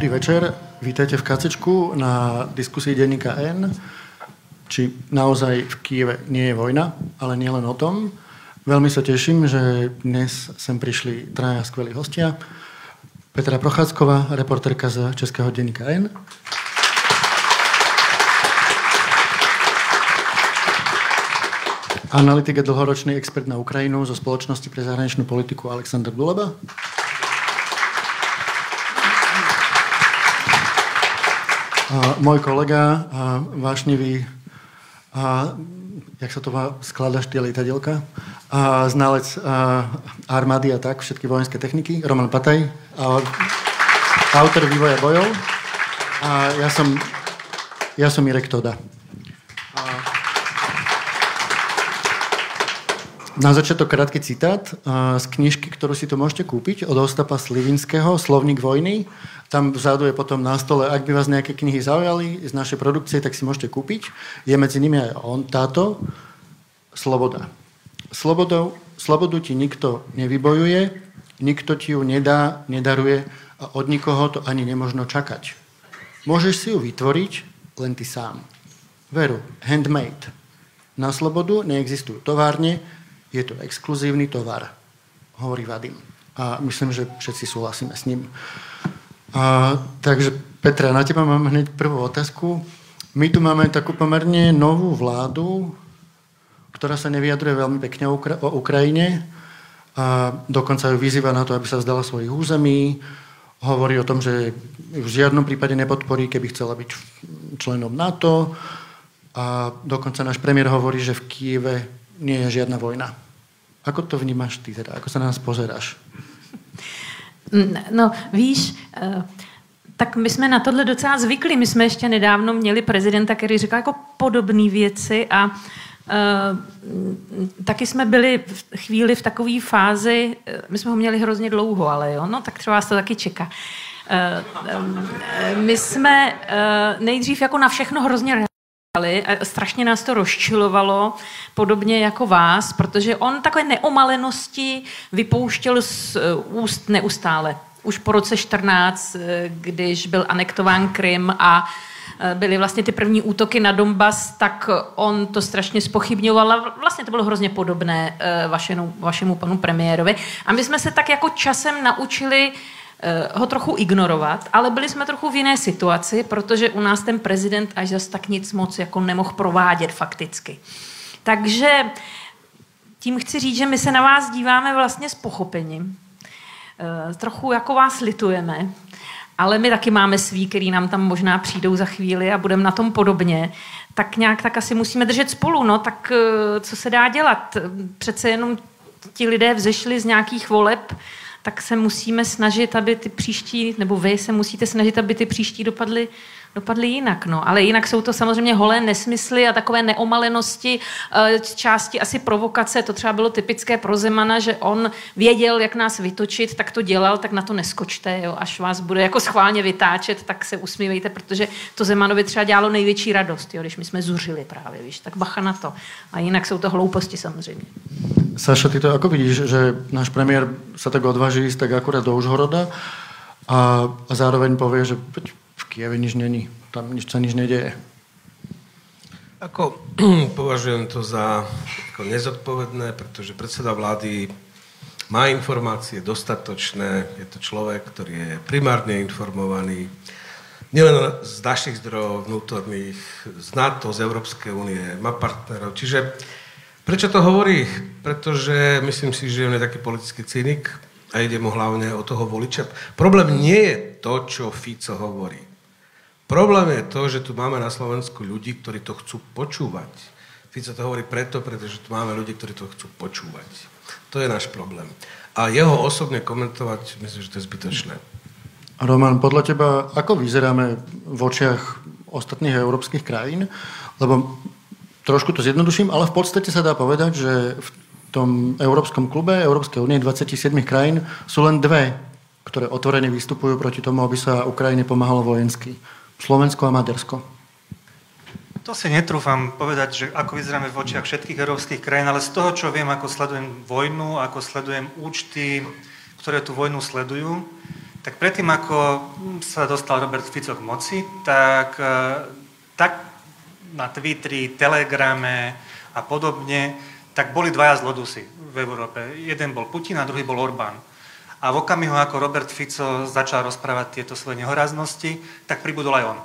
Dobrý večer, vítajte v Kacečku na diskusii denníka N, či naozaj v Kieve nie je vojna, ale nie len o tom. Veľmi sa teším, že dnes sem prišli traja skvelí hostia. Petra Prochádzková, reporterka z Českého denníka N. Analytik a dlhoročný expert na Ukrajinu zo spoločnosti pre zahraničnú politiku Aleksandr Duleba. Môj kolega, vášnivý, jak sa to má, skladaš tie lietadielka, znalec armády a tak, všetky vojenské techniky, Roman Pataj, autor vývoja bojov. A ja som, ja som Mirek Toda. Na začiatok krátky citát z knižky, ktorú si to môžete kúpiť od Ostapa Slivinského, Slovník vojny. Tam vzadu je potom na stole, ak by vás nejaké knihy zaujali z našej produkcie, tak si môžete kúpiť. Je medzi nimi aj on, táto, Sloboda. Slobodou, slobodu ti nikto nevybojuje, nikto ti ju nedá, nedaruje a od nikoho to ani nemožno čakať. Môžeš si ju vytvoriť len ty sám. Veru, handmade. Na slobodu neexistujú továrne, je to exkluzívny tovar, hovorí Vadim. A myslím, že všetci súhlasíme s ním. A, takže Petra, na teba mám hneď prvú otázku. My tu máme takú pomerne novú vládu, ktorá sa nevyjadruje veľmi pekne o, Ukra- o Ukrajine a dokonca ju vyzýva na to, aby sa vzdala svojich území. Hovorí o tom, že v žiadnom prípade nepodporí, keby chcela byť členom NATO. A dokonca náš premiér hovorí, že v Kieve nie je žiadna vojna. Ako to vnímaš ty teda? Ako sa na nás pozeráš? No, víš, eh, tak my jsme na tohle docela zvykli. My jsme ještě nedávno měli prezidenta, který říkal jako podobné věci a uh, taky jsme byli v chvíli v takové fázi, eh, my jsme ho měli hrozně dlouho, ale jo, no tak třeba vás to taky čeká. My jsme nejdřív jako na všechno hrozně a strašně nás to rozčilovalo, podobně jako vás, protože on takové neomalenosti vypouštěl z eh, úst neustále. Už po roce 14, eh, když byl anektován Krym a byly vlastně ty první útoky na Donbass, tak on to strašně spochybňoval a vlastně to bylo hrozně podobné vašemu, vašemu panu premiérovi. A my jsme se tak jako časem naučili ho trochu ignorovat, ale byli jsme trochu v jiné situaci, protože u nás ten prezident až zas tak nic moc jako nemohl provádět fakticky. Takže tím chci říct, že my se na vás díváme vlastně s pochopením. Eh, trochu jako vás litujeme, ale my taky máme svý, který nám tam možná přijdou za chvíli a budeme na tom podobně. Tak nějak tak asi musíme držet spolu, no tak eh, co se dá dělat? Přece jenom ti lidé vzešli z nějakých voleb, tak se musíme snažit, aby ty příští, nebo vy se musíte snažit, aby ty příští dopadly dopadly jinak. No. Ale jinak jsou to samozřejmě holé nesmysly a takové neomalenosti, eh, části asi provokace. To třeba bylo typické pro Zemana, že on věděl, jak nás vytočit, tak to dělal, tak na to neskočte. Jo. Až vás bude jako schválně vytáčet, tak se usmívejte, protože to Zemanovi třeba dělalo největší radost, jo, když my jsme zuřili právě. Víš. Tak bacha na to. A jinak jsou to hlouposti samozřejmě. Saša, ty to ako vidíš, že náš premiér sa tak odváži tak akurát do Užhoroda a, a zároveň povie, že Kieve nič není, tam nič, sa nič nedeje. Ako považujem to za ako nezodpovedné, pretože predseda vlády má informácie dostatočné, je to človek, ktorý je primárne informovaný, nielen z našich zdrojov vnútorných, z NATO, z Európskej únie, má partnerov. Čiže prečo to hovorí? Pretože myslím si, že on je taký politický cynik a ide mu hlavne o toho voliča. Problém nie je to, čo Fico hovorí. Problém je to, že tu máme na Slovensku ľudí, ktorí to chcú počúvať. Fico to hovorí preto, pretože tu máme ľudí, ktorí to chcú počúvať. To je náš problém. A jeho osobne komentovať, myslím, že to je zbytočné. Roman, podľa teba, ako vyzeráme v očiach ostatných európskych krajín? Lebo trošku to zjednoduším, ale v podstate sa dá povedať, že v tom Európskom klube Európskej únie 27 krajín sú len dve, ktoré otvorene vystupujú proti tomu, aby sa Ukrajine pomáhalo vojensky. Slovensko a Maďarsko? To si netrúfam povedať, že ako vyzeráme v očiach všetkých európskych krajín, ale z toho, čo viem, ako sledujem vojnu, ako sledujem účty, ktoré tú vojnu sledujú, Tak predtým, ako sa dostal Robert Fico k moci, tak, e, tak na Twitteri, Telegrame a podobne, tak boli dvaja zlodusy v Európe. Jeden bol Putin a druhý bol Orbán. A v okamihu, ako Robert Fico začal rozprávať tieto svoje nehoraznosti, tak pribudol aj on.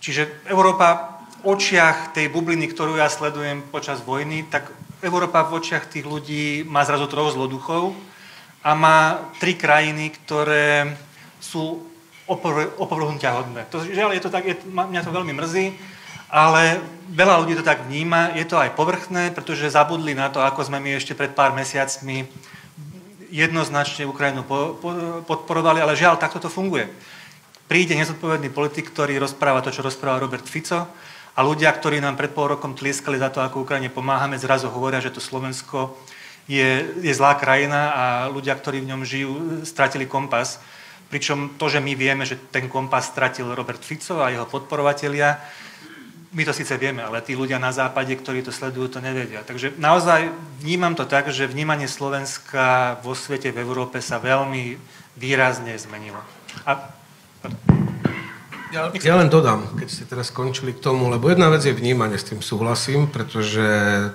Čiže Európa v očiach tej bubliny, ktorú ja sledujem počas vojny, tak Európa v očiach tých ľudí má zrazu troch zloduchov, a má tri krajiny, ktoré sú opovrhnutia hodné. To, žiaľ, je to tak, je, mňa to veľmi mrzí, ale veľa ľudí to tak vníma, je to aj povrchné, pretože zabudli na to, ako sme my ešte pred pár mesiacmi jednoznačne Ukrajinu po, po, podporovali, ale žiaľ, takto to funguje. Príde nezodpovedný politik, ktorý rozpráva to, čo rozpráva Robert Fico a ľudia, ktorí nám pred pol rokom tlieskali za to, ako Ukrajine pomáhame, zrazu hovoria, že to Slovensko je, je zlá krajina a ľudia, ktorí v ňom žijú, stratili kompas. Pričom to, že my vieme, že ten kompas stratil Robert Fico a jeho podporovatelia, my to síce vieme, ale tí ľudia na západe, ktorí to sledujú, to nevedia. Takže naozaj vnímam to tak, že vnímanie Slovenska vo svete, v Európe sa veľmi výrazne zmenilo. A... Ja, ja len dodám, keď ste teraz skončili k tomu, lebo jedna vec je vnímanie, s tým súhlasím, pretože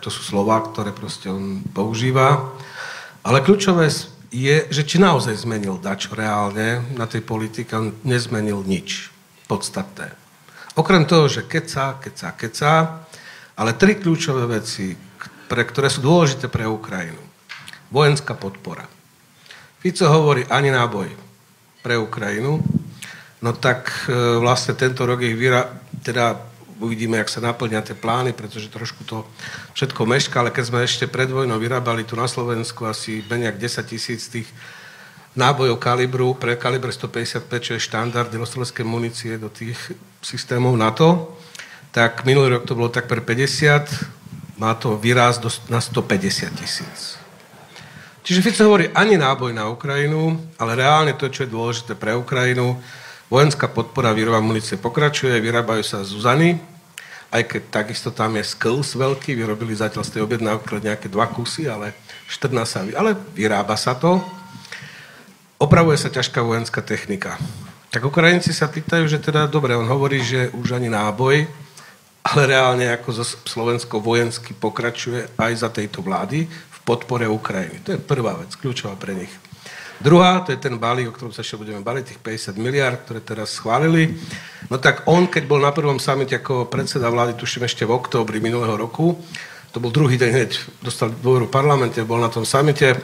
to sú slova, ktoré proste on používa, ale kľúčové je, že či naozaj zmenil dačo reálne na tej politike, on nezmenil nič podstatné. Okrem toho, že keca, keca, keca, ale tri kľúčové veci, pre, ktoré sú dôležité pre Ukrajinu. Vojenská podpora. Fico hovorí ani náboj pre Ukrajinu, no tak e, vlastne tento rok ich vyra, teda uvidíme, jak sa naplňa tie plány, pretože trošku to všetko meška, ale keď sme ešte pred vojnou vyrábali tu na Slovensku asi menej 10 tisíc tých nábojov kalibru, pre kaliber 155, čo je štandard delostrovskej munície do tých systémov NATO, tak minulý rok to bolo tak pre 50, má to výraz do, na 150 tisíc. Čiže Fico hovorí ani náboj na Ukrajinu, ale reálne to, čo je dôležité pre Ukrajinu, Vojenská podpora výroba munície pokračuje, vyrábajú sa Zuzany, aj keď takisto tam je skills veľký, vyrobili zatiaľ z tej objednávky nejaké dva kusy, ale 14 sa, ale vyrába sa to. Opravuje sa ťažká vojenská technika. Tak Ukrajinci sa pýtajú, že teda, dobre, on hovorí, že už ani náboj, ale reálne ako Slovensko vojensky pokračuje aj za tejto vlády v podpore Ukrajiny. To je prvá vec, kľúčová pre nich. Druhá, to je ten balík, o ktorom sa ešte budeme baliť, tých 50 miliard, ktoré teraz schválili. No tak on, keď bol na prvom samite ako predseda vlády, tuším ešte v októbri minulého roku, to bol druhý deň hneď, dostal dôveru v parlamente, bol na tom samite,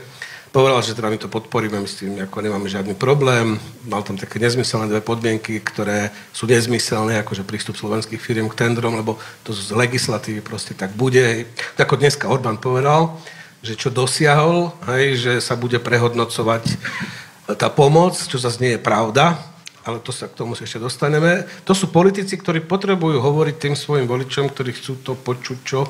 povedal, že teda my to podporíme, my s tým ako nemáme žiadny problém. Mal tam také nezmyselné dve podmienky, ktoré sú nezmyselné, akože prístup slovenských firiem k tendrom, lebo to z legislatívy proste tak bude. Ako dneska Orbán povedal, že čo dosiahol, hej, že sa bude prehodnocovať tá pomoc, čo zase nie je pravda, ale to sa k tomu ešte dostaneme. To sú politici, ktorí potrebujú hovoriť tým svojim voličom, ktorí chcú to počuť, čo,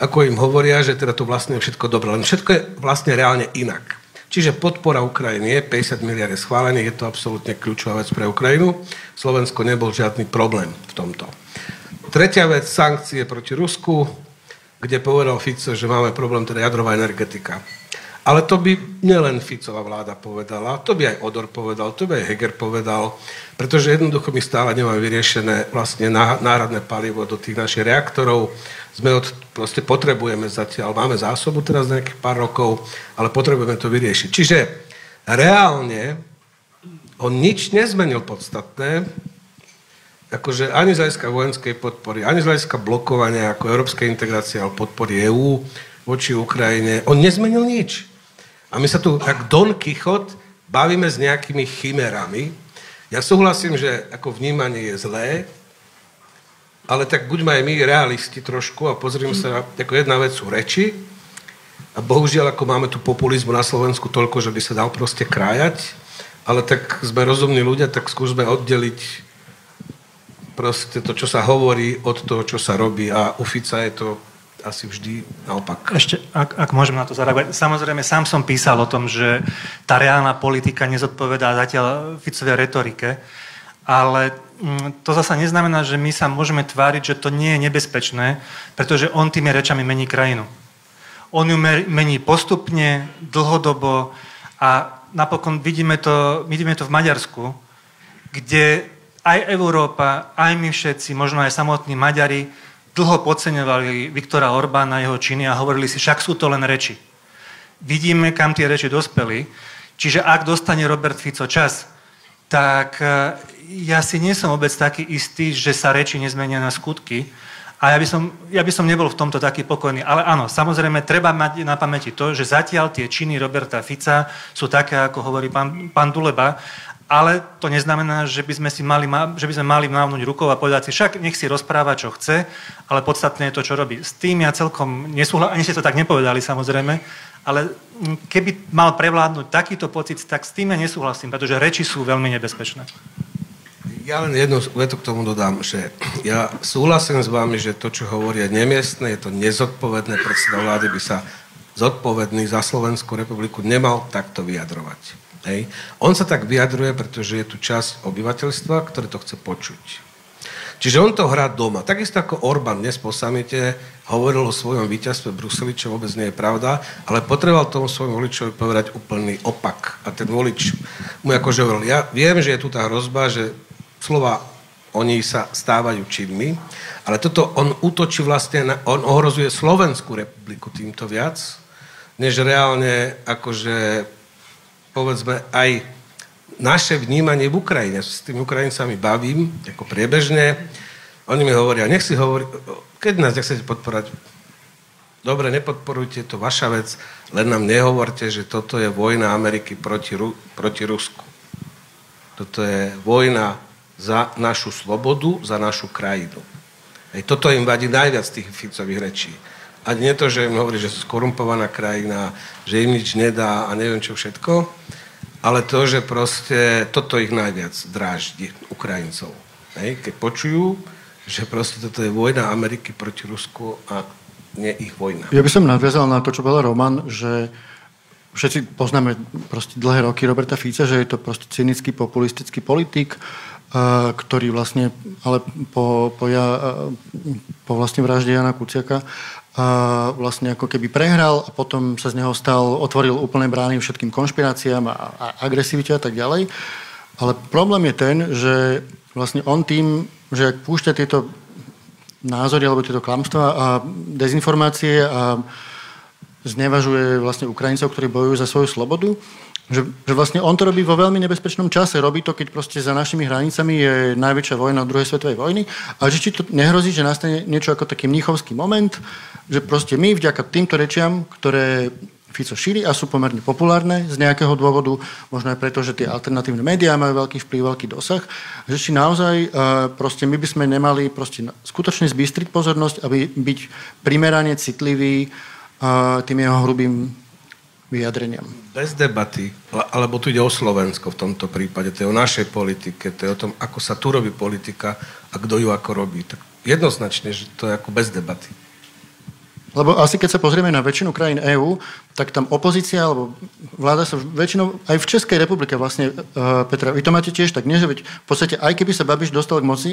ako im hovoria, že teda to vlastne je všetko dobré. Len všetko je vlastne reálne inak. Čiže podpora Ukrajiny je, 50 miliard je schválených, je to absolútne kľúčová vec pre Ukrajinu. Slovensko nebol žiadny problém v tomto. Tretia vec, sankcie proti Rusku kde povedal Fico, že máme problém teda jadrová energetika. Ale to by nielen Ficová vláda povedala, to by aj Odor povedal, to by aj Heger povedal, pretože jednoducho my stále nemáme vyriešené vlastne náhradné palivo do tých našich reaktorov. Sme od, proste potrebujeme zatiaľ, máme zásobu teraz nejakých pár rokov, ale potrebujeme to vyriešiť. Čiže reálne on nič nezmenil podstatné, akože ani z hľadiska vojenskej podpory, ani z hľadiska blokovania ako európskej integrácie alebo podpory EÚ voči Ukrajine, on nezmenil nič. A my sa tu, tak Don Kichot, bavíme s nejakými chimerami. Ja súhlasím, že ako vnímanie je zlé, ale tak buďme aj my realisti trošku a pozrime sa, ako jedna vec sú reči a bohužiaľ, ako máme tu populizmu na Slovensku toľko, že by sa dal proste krájať, ale tak sme rozumní ľudia, tak skúsme oddeliť proste to, čo sa hovorí, od toho, čo sa robí. A u Fica je to asi vždy naopak. Ešte, ak, ak môžem na to zareagovať. Samozrejme, sám som písal o tom, že tá reálna politika nezodpovedá zatiaľ Ficovej retorike, ale mm, to zasa neznamená, že my sa môžeme tváriť, že to nie je nebezpečné, pretože on tými rečami mení krajinu. On ju mení postupne, dlhodobo a napokon vidíme to, vidíme to v Maďarsku, kde aj Európa, aj my všetci, možno aj samotní Maďari, dlho podceňovali Viktora Orbána, jeho činy a hovorili si, však sú to len reči. Vidíme, kam tie reči dospeli. Čiže ak dostane Robert Fico čas, tak e, ja si nie som vôbec taký istý, že sa reči nezmenia na skutky. A ja by, som, ja by som nebol v tomto taký pokojný. Ale áno, samozrejme, treba mať na pamäti to, že zatiaľ tie činy Roberta Fica sú také, ako hovorí pán, pán Duleba. Ale to neznamená, že by sme, si mali, že by sme mali mávnuť rukou a povedať si, však nech si rozpráva, čo chce, ale podstatné je to, čo robí. S tým ja celkom nesúhlasím, ani ste to tak nepovedali samozrejme, ale keby mal prevládnuť takýto pocit, tak s tým ja nesúhlasím, pretože reči sú veľmi nebezpečné. Ja len jednu vetu k tomu dodám, že ja súhlasím s vami, že to, čo hovorí, je nemiestné, je to nezodpovedné, predseda vlády by sa zodpovedný za Slovenskú republiku nemal takto vyjadrovať. Hej. On sa tak vyjadruje, pretože je tu časť obyvateľstva, ktoré to chce počuť. Čiže on to hrá doma. Takisto ako Orbán dnes po samite hovoril o svojom víťazstve Bruseli, čo vôbec nie je pravda, ale potreboval tomu svojmu voličovi povedať úplný opak. A ten volič mu akože hovoril, ja viem, že je tu tá hrozba, že slova oni sa stávajú činmi, ale toto on útočí vlastne, na, on ohrozuje Slovenskú republiku týmto viac, než reálne akože povedzme, aj naše vnímanie v Ukrajine. S tými Ukrajincami bavím, ako priebežne. Oni mi hovoria, nech si hovorí, keď nás nechcete podporať, dobre, nepodporujte, to vaša vec, len nám nehovorte, že toto je vojna Ameriky proti, Ru- proti Rusku. Toto je vojna za našu slobodu, za našu krajinu. Ej, toto im vadí najviac tých Ficových rečí. A nie to, že im hovorí, že sú skorumpovaná krajina, že im nič nedá a neviem čo všetko, ale to, že proste toto ich najviac dráždi Ukrajincov. Hej? Keď počujú, že proste toto je vojna Ameriky proti Rusku a nie ich vojna. Ja by som nadviazal na to, čo povedal Roman, že všetci poznáme proste dlhé roky Roberta Fica, že je to proste cynický, populistický politik, ktorý vlastne, ale po, po, ja, po vlastne vražde Jana Kuciaka a vlastne ako keby prehral a potom sa z neho stal, otvoril úplné brány všetkým konšpiráciám a, a agresivite a tak ďalej. Ale problém je ten, že vlastne on tým, že ak púšťa tieto názory alebo tieto klamstvá a dezinformácie a znevažuje vlastne Ukrajincov, ktorí bojujú za svoju slobodu, že, že vlastne on to robí vo veľmi nebezpečnom čase. Robí to, keď proste za našimi hranicami je najväčšia vojna druhej svetovej vojny. A že či to nehrozí, že nastane niečo ako taký mnichovský moment, že proste my vďaka týmto rečiam, ktoré Fico šíri a sú pomerne populárne z nejakého dôvodu, možno aj preto, že tie alternatívne médiá majú veľký vplyv, veľký dosah, že či naozaj proste my by sme nemali proste skutočne zbystriť pozornosť, aby byť primerane citlivý tým jeho hrubým vyjadreniam. Bez debaty, alebo tu ide o Slovensko v tomto prípade, to je o našej politike, to je o tom, ako sa tu robí politika a kto ju ako robí. Tak jednoznačne, že to je ako bez debaty. Lebo asi keď sa pozrieme na väčšinu krajín EÚ, tak tam opozícia alebo vláda sa väčšinou, aj v Českej republike vlastne, uh, Petra, vy to máte tiež tak, nie, že veď v podstate aj keby sa Babiš dostal k moci,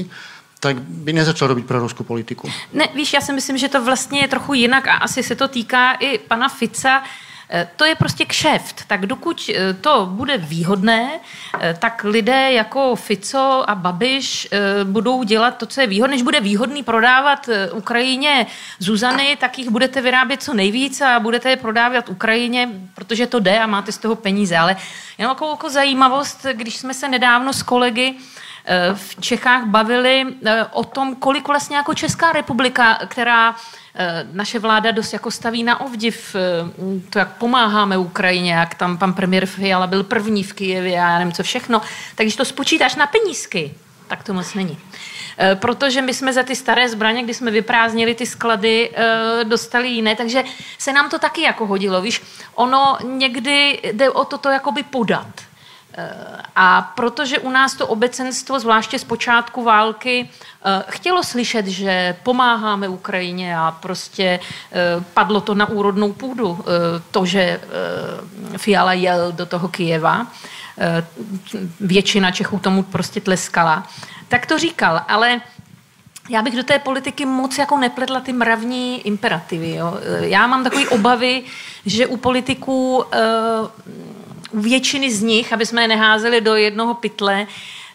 tak by nezačal robiť pro ruskou politiku. Ne, víš, já si myslím, že to vlastně je trochu jinak a asi se to týká i pana Fica. Eh, to je prostě kšeft. Tak dokud eh, to bude výhodné, eh, tak lidé jako Fico a Babiš budou dělat to, co je výhodné. Když bude výhodný prodávat Ukrajině Zuzany, tak jich budete vyrábět co nejvíc a budete je prodávat Ukrajině, protože to jde a máte z toho peníze. Ale jenom jako, jako zajímavost, když jsme se nedávno s kolegy v Čechách bavili o tom, kolik vlastně jako Česká republika, která naše vláda dost jako staví na ovdiv eh, to, jak pomáháme Ukrajině, jak tam pan premiér Fiala byl první v Kijevě a já nevím co všechno. Tak když to spočítáš na penízky, tak to moc není. Eh, protože my jsme za ty staré zbraně, kdy jsme vyprázdnili ty sklady, dostali jiné, takže se nám to taky jako hodilo. Víš, ono někdy jde o toto jakoby podat. A protože u nás to obecenstvo, zvláště z počátku války, eh, chtělo slyšet, že pomáháme Ukrajině a prostě eh, padlo to na úrodnou půdu, eh, to, že Fiala jel do toho Kijeva, většina Čechů tomu prostě tleskala, tak to říkal, ale já bych do té politiky moc jako nepletla ty mravní imperativy. Jo. Já mám takové obavy, že u politiků u většiny z nich, aby jsme je neházeli do jednoho pytle,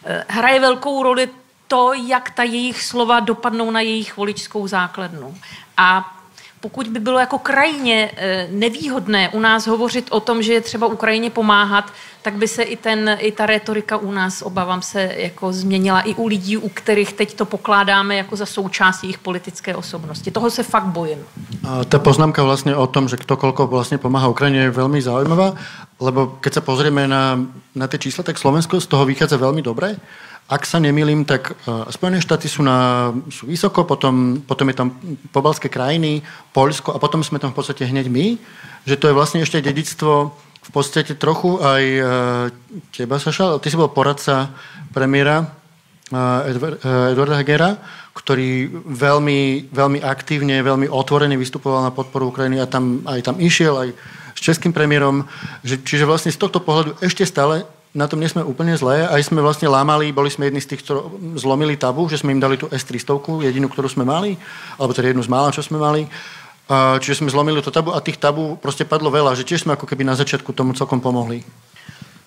eh, hraje velkou roli to, jak ta jejich slova dopadnou na jejich voličskou základnu. A pokud by bylo jako krajně eh, nevýhodné u nás hovořit o tom, že je třeba Ukrajině pomáhat, tak by se i, ten, i ta retorika u nás, obávám se, jako změnila i u lidí, u kterých teď to pokládáme jako za součást jejich politické osobnosti. Toho se fakt bojím. A tá poznámka vlastne o tom, že kto koľko pomáha Ukrajine je veľmi zaujímavá, lebo keď sa pozrieme na, na tie čísla, tak Slovensko z toho vychádza veľmi dobre. Ak sa nemýlim, tak uh, Spojené štáty sú, na, sú vysoko, potom, potom je tam pobalské krajiny, Polsko a potom sme tam v podstate hneď my, že to je vlastne ešte dedictvo v podstate trochu aj uh, teba, Saša. Ty si bol poradca premiéra uh, Edwarda Hegera, ktorý veľmi, veľmi aktívne, veľmi otvorene vystupoval na podporu Ukrajiny a tam, aj tam išiel, aj s českým premiérom. Že, čiže vlastne z tohto pohľadu ešte stále na tom nie sme úplne zlé. Aj sme vlastne lámali, boli sme jedni z tých, ktorí zlomili tabu, že sme im dali tú S-300, jedinú, ktorú sme mali, alebo teda jednu z mála, čo sme mali. Čiže sme zlomili to tabu a tých tabu proste padlo veľa, že tiež sme ako keby na začiatku tomu celkom pomohli.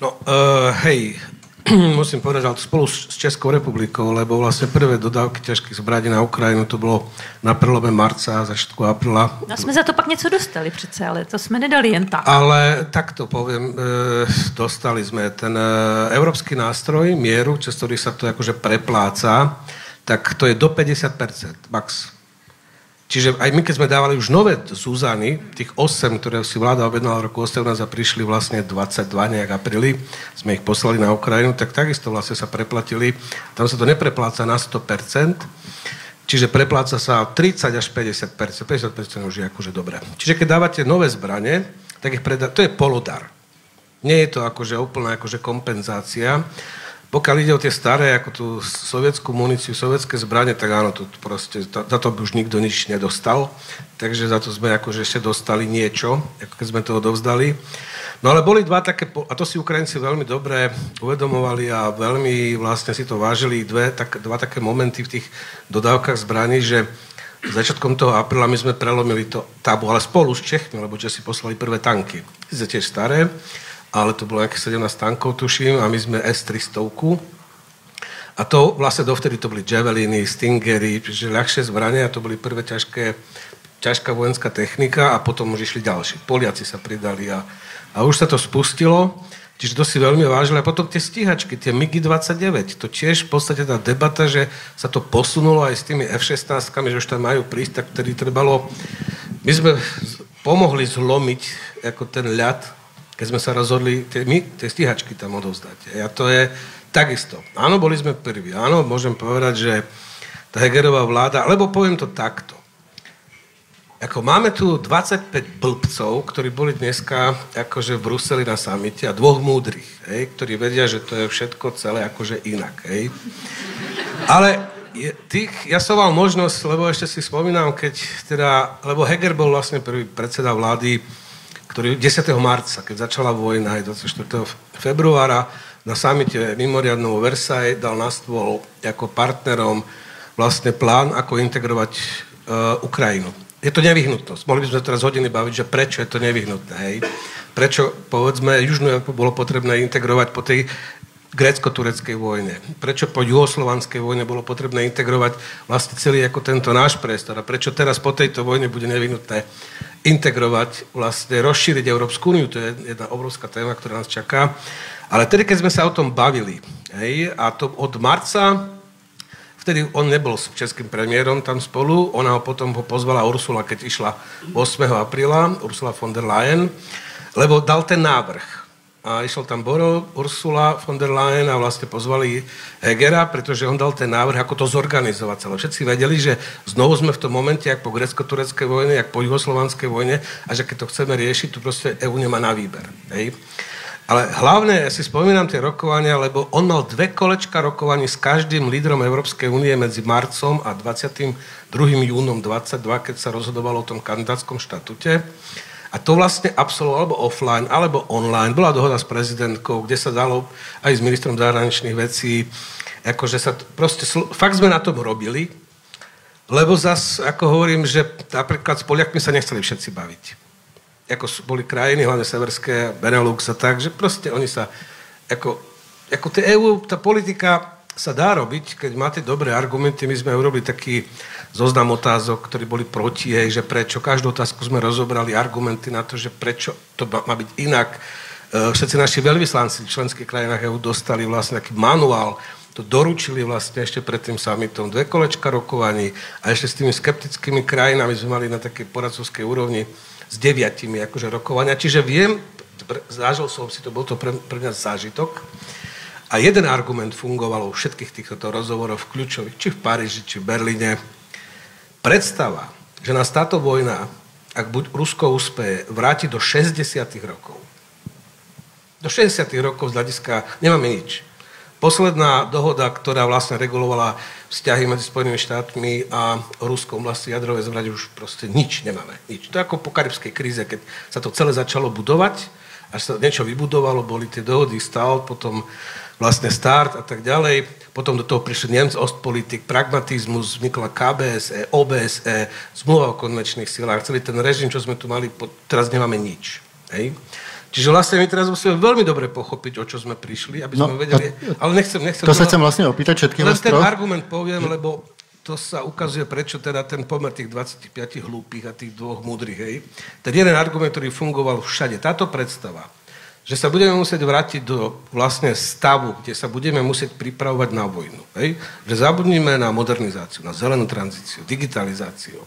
No, uh, hej, musím povedať, ale spolu s Českou republikou, lebo vlastne prvé dodávky ťažkých zbraní na Ukrajinu to bylo na prelome marca a začiatku apríla. No jsme za to pak něco dostali přece, ale to jsme nedali jen tak. Ale tak to poviem, e, dostali sme ten e, európsky nástroj mieru, cez ktorý sa to akože prepláca, tak to je do 50%, max. Čiže aj my, keď sme dávali už nové Zuzany, tých 8, ktoré si vláda objednala v roku 18 a prišli vlastne 22 nejak apríli, sme ich poslali na Ukrajinu, tak takisto vlastne sa preplatili. Tam sa to neprepláca na 100%, čiže prepláca sa 30 až 50%. 50% už je akože dobré. Čiže keď dávate nové zbranie, tak ich predá... To je polodar. Nie je to akože úplná akože kompenzácia. Pokiaľ ide o tie staré, ako tú sovietskú muníciu, sovietské zbranie, tak áno, to proste, za to by už nikto nič nedostal. Takže za to sme akože ešte dostali niečo, ako keď sme to odovzdali. No ale boli dva také, a to si Ukrajinci veľmi dobre uvedomovali a veľmi vlastne si to vážili, dve, tak, dva také momenty v tých dodávkach zbraní, že začiatkom toho apríla my sme prelomili to tabu, ale spolu s Čechmi, lebo Česi poslali prvé tanky. Sice tiež staré, ale to bolo nejaké 17 tankov, tuším, a my sme S-300. A to vlastne dovtedy to boli Javeliny, Stingery, čiže ľahšie zbrania, to boli prvé ťažké, ťažká vojenská technika a potom už išli ďalší. Poliaci sa pridali a, a už sa to spustilo, čiže to si veľmi vážili. A potom tie stíhačky, tie MiG-29, to tiež v podstate tá debata, že sa to posunulo aj s tými F-16, že už tam majú prísť, tak ktorý trebalo... My sme pomohli zlomiť ako ten ľad keď sme sa rozhodli tie, my, tie stíhačky tam odovzdať. A to je takisto. Áno, boli sme prví. Áno, môžem povedať, že tá Hegerová vláda, alebo poviem to takto. Ako máme tu 25 blbcov, ktorí boli dneska akože v Bruseli na samite a dvoch múdrych, hej, ktorí vedia, že to je všetko celé akože inak. Hej. Ale je, tých, ja som mal možnosť, lebo ešte si spomínam, keď teda, lebo Heger bol vlastne prvý predseda vlády ktorý 10. marca, keď začala vojna, aj 24. februára, na samite mimoriadnom Versailles dal na stôl ako partnerom vlastne plán, ako integrovať uh, Ukrajinu. Je to nevyhnutnosť. Mohli by sme teraz hodiny baviť, že prečo je to nevyhnutné. Hej? Prečo, povedzme, Južnú Európu bolo potrebné integrovať po tej grécko-tureckej vojne. Prečo po juhoslovanskej vojne bolo potrebné integrovať vlastne celý ako tento náš priestor a prečo teraz po tejto vojne bude nevyhnutné integrovať, vlastne rozšíriť Európsku úniu, to je jedna obrovská téma, ktorá nás čaká. Ale tedy, keď sme sa o tom bavili, hej, a to od marca, vtedy on nebol s českým premiérom tam spolu, ona ho potom ho pozvala Ursula, keď išla 8. apríla, Ursula von der Leyen, lebo dal ten návrh a išiel tam Boro, Ursula von der Leyen a vlastne pozvali Hegera, pretože on dal ten návrh, ako to zorganizovať celé. Všetci vedeli, že znovu sme v tom momente, jak po grecko-tureckej vojne, jak po juhoslovanskej vojne a že keď to chceme riešiť, tu proste EU nemá na výber. Hej. Ale hlavne, ja si spomínam tie rokovania, lebo on mal dve kolečka rokovaní s každým lídrom Európskej únie medzi marcom a 22. júnom 22, keď sa rozhodovalo o tom kandidátskom štatute. A to vlastne absolvoval alebo offline, alebo online. Bola dohoda s prezidentkou, kde sa dalo aj s ministrom zahraničných vecí, akože sa to, proste, fakt sme na tom robili, lebo zas, ako hovorím, že napríklad s Poliakmi sa nechceli všetci baviť. ako boli krajiny, hlavne severské, Benelux a tak, že proste oni sa, ako, ako tie EU, tá politika sa dá robiť, keď máte dobré argumenty. My sme urobili taký zoznam otázok, ktorí boli proti jej, že prečo. Každú otázku sme rozobrali argumenty na to, že prečo to má byť inak. E, všetci naši veľvyslanci v členských krajinách EU dostali vlastne taký manuál, to doručili vlastne ešte pred tým summitom dve kolečka rokovaní a ešte s tými skeptickými krajinami sme mali na takej poradcovskej úrovni s deviatimi akože rokovania. Čiže viem, zažil som si to, bol to pre, pre mňa zážitok. A jeden argument fungoval vo všetkých týchto rozhovoroch kľúčových, či v Paríži, či v Berlíne. Predstava, že nás táto vojna, ak buď Rusko úspeje, vráti do 60. rokov. Do 60. rokov z hľadiska nemáme nič. Posledná dohoda, ktorá vlastne regulovala vzťahy medzi Spojenými štátmi a Ruskom vlastne jadrové zbrať už proste nič nemáme. Nič. To je ako po karibskej kríze, keď sa to celé začalo budovať, až sa niečo vybudovalo, boli tie dohody STAL, potom vlastne start a tak ďalej. Potom do toho prišli Nemc, Ostpolitik, pragmatizmus, vznikla KBSE, OBSE, zmluva o konvenčných silách, celý ten režim, čo sme tu mali, teraz nemáme nič. Hej? Čiže vlastne my teraz musíme veľmi dobre pochopiť, o čo sme prišli, aby no, sme vedeli... Ale nechcem, nechcem... To sa chcem vlastne opýtať všetkých Len ten argument poviem, lebo to sa ukazuje, prečo teda ten pomer tých 25 hlúpych a tých dvoch múdrych, hej. Ten jeden argument, ktorý fungoval všade, táto predstava, že sa budeme musieť vrátiť do vlastne stavu, kde sa budeme musieť pripravovať na vojnu. Hej? Že zabudníme na modernizáciu, na zelenú tranzíciu, digitalizáciu,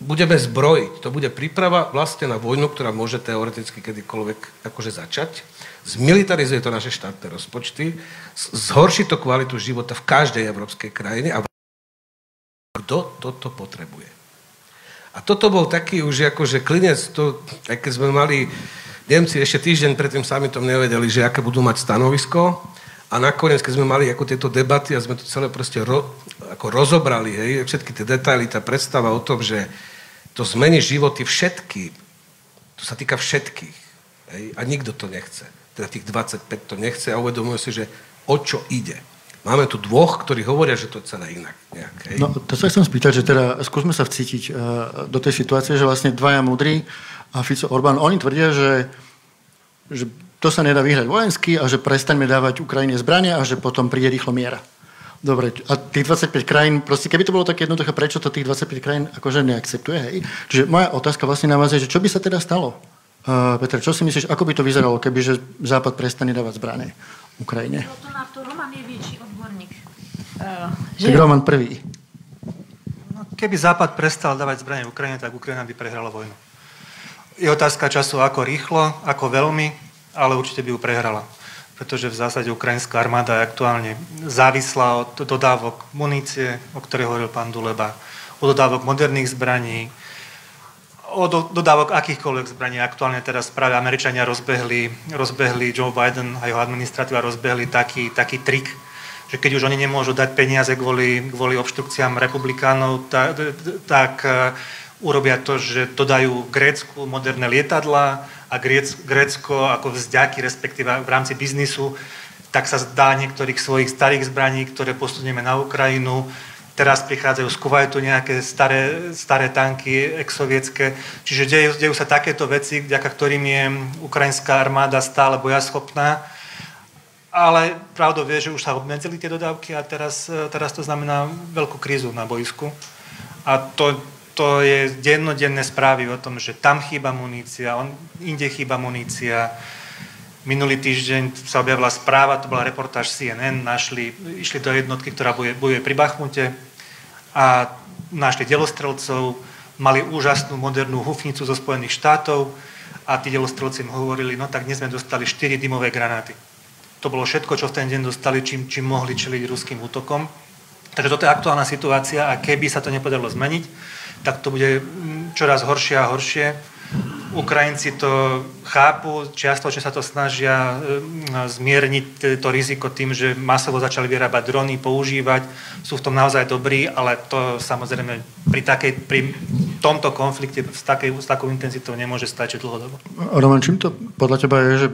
budeme zbrojiť. To bude príprava vlastne na vojnu, ktorá môže teoreticky kedykoľvek akože začať. Zmilitarizuje to naše štátne rozpočty, zhorší to kvalitu života v každej európskej krajine a kto toto potrebuje. A toto bol taký už akože klinec, to, aj keď sme mali, Nemci ešte týždeň pred tým samitom nevedeli, že aké budú mať stanovisko, a nakoniec, keď sme mali ako tieto debaty a sme to celé proste ro, ako rozobrali, hej, všetky tie detaily, tá predstava o tom, že to zmení životy všetky. To sa týka všetkých. Hej? A nikto to nechce. Teda tých 25 to nechce a uvedomujú si, že o čo ide. Máme tu dvoch, ktorí hovoria, že to je celé inak. Nejak, hej? No, to sa chcem spýtať, že teda skúsme sa vcítiť uh, do tej situácie, že vlastne dvaja múdri a Fico Orbán, oni tvrdia, že, že to sa nedá vyhrať vojensky a že prestaňme dávať Ukrajine zbrania a že potom príde rýchlo miera. Dobre, a tých 25 krajín, proste keby to bolo také jednoduché, prečo to tých 25 krajín akože neakceptuje, hej? Čiže moja otázka vlastne na vás je, že čo by sa teda stalo? Uh, Petr, čo si myslíš, ako by to vyzeralo, keby že Západ prestane dávať zbranie Ukrajine? No to na to Roman je väčší odborník. Uh, že... Tak Roman prvý. No, keby Západ prestal dávať zbranie Ukrajine, tak Ukrajina by prehrala vojnu. Je otázka času, ako rýchlo, ako veľmi, ale určite by ju prehrala pretože v zásade ukrajinská armáda je aktuálne závislá od dodávok munície, o ktorej hovoril pán Duleba, od dodávok moderných zbraní, od dodávok akýchkoľvek zbraní. Aktuálne teraz práve Američania rozbehli, rozbehli Joe Biden a jeho administratíva rozbehli taký, taký trik, že keď už oni nemôžu dať peniaze kvôli, kvôli obštrukciám republikánov, tak, tak urobia to, že dodajú Grécku moderné lietadla, a Grécko ako vzďaky, respektíve v rámci biznisu, tak sa zdá niektorých svojich starých zbraní, ktoré posunieme na Ukrajinu. Teraz prichádzajú z Kuwaitu nejaké staré, staré tanky exovietské. Čiže dejú, dejú sa takéto veci, vďaka ktorým je ukrajinská armáda stále bojaschopná. Ale pravdou vie, že už sa obmedzili tie dodávky a teraz, teraz to znamená veľkú krízu na boisku. A to to je dennodenné správy o tom, že tam chýba munícia, on, inde chýba munícia. Minulý týždeň sa objavila správa, to bola reportáž CNN, našli, išli do jednotky, ktorá bojuje, bojuje pri Bachmute a našli delostrelcov, mali úžasnú modernú hufnicu zo Spojených štátov a tí delostrelci im hovorili, no tak dnes sme dostali 4 dymové granáty. To bolo všetko, čo v ten deň dostali, čím, čím mohli čeliť ruským útokom. Takže toto je aktuálna situácia a keby sa to nepodarilo zmeniť, tak to bude mm, čoraz horšie a horšie. Ukrajinci to chápu, čiastočne sa to snažia mm, zmierniť to riziko tým, že masovo začali vyrábať drony, používať. Sú v tom naozaj dobrí, ale to samozrejme pri, takej, pri tomto konflikte s, takej, s takou intenzitou nemôže stačiť dlhodobo. Roman, čím to podľa teba je, že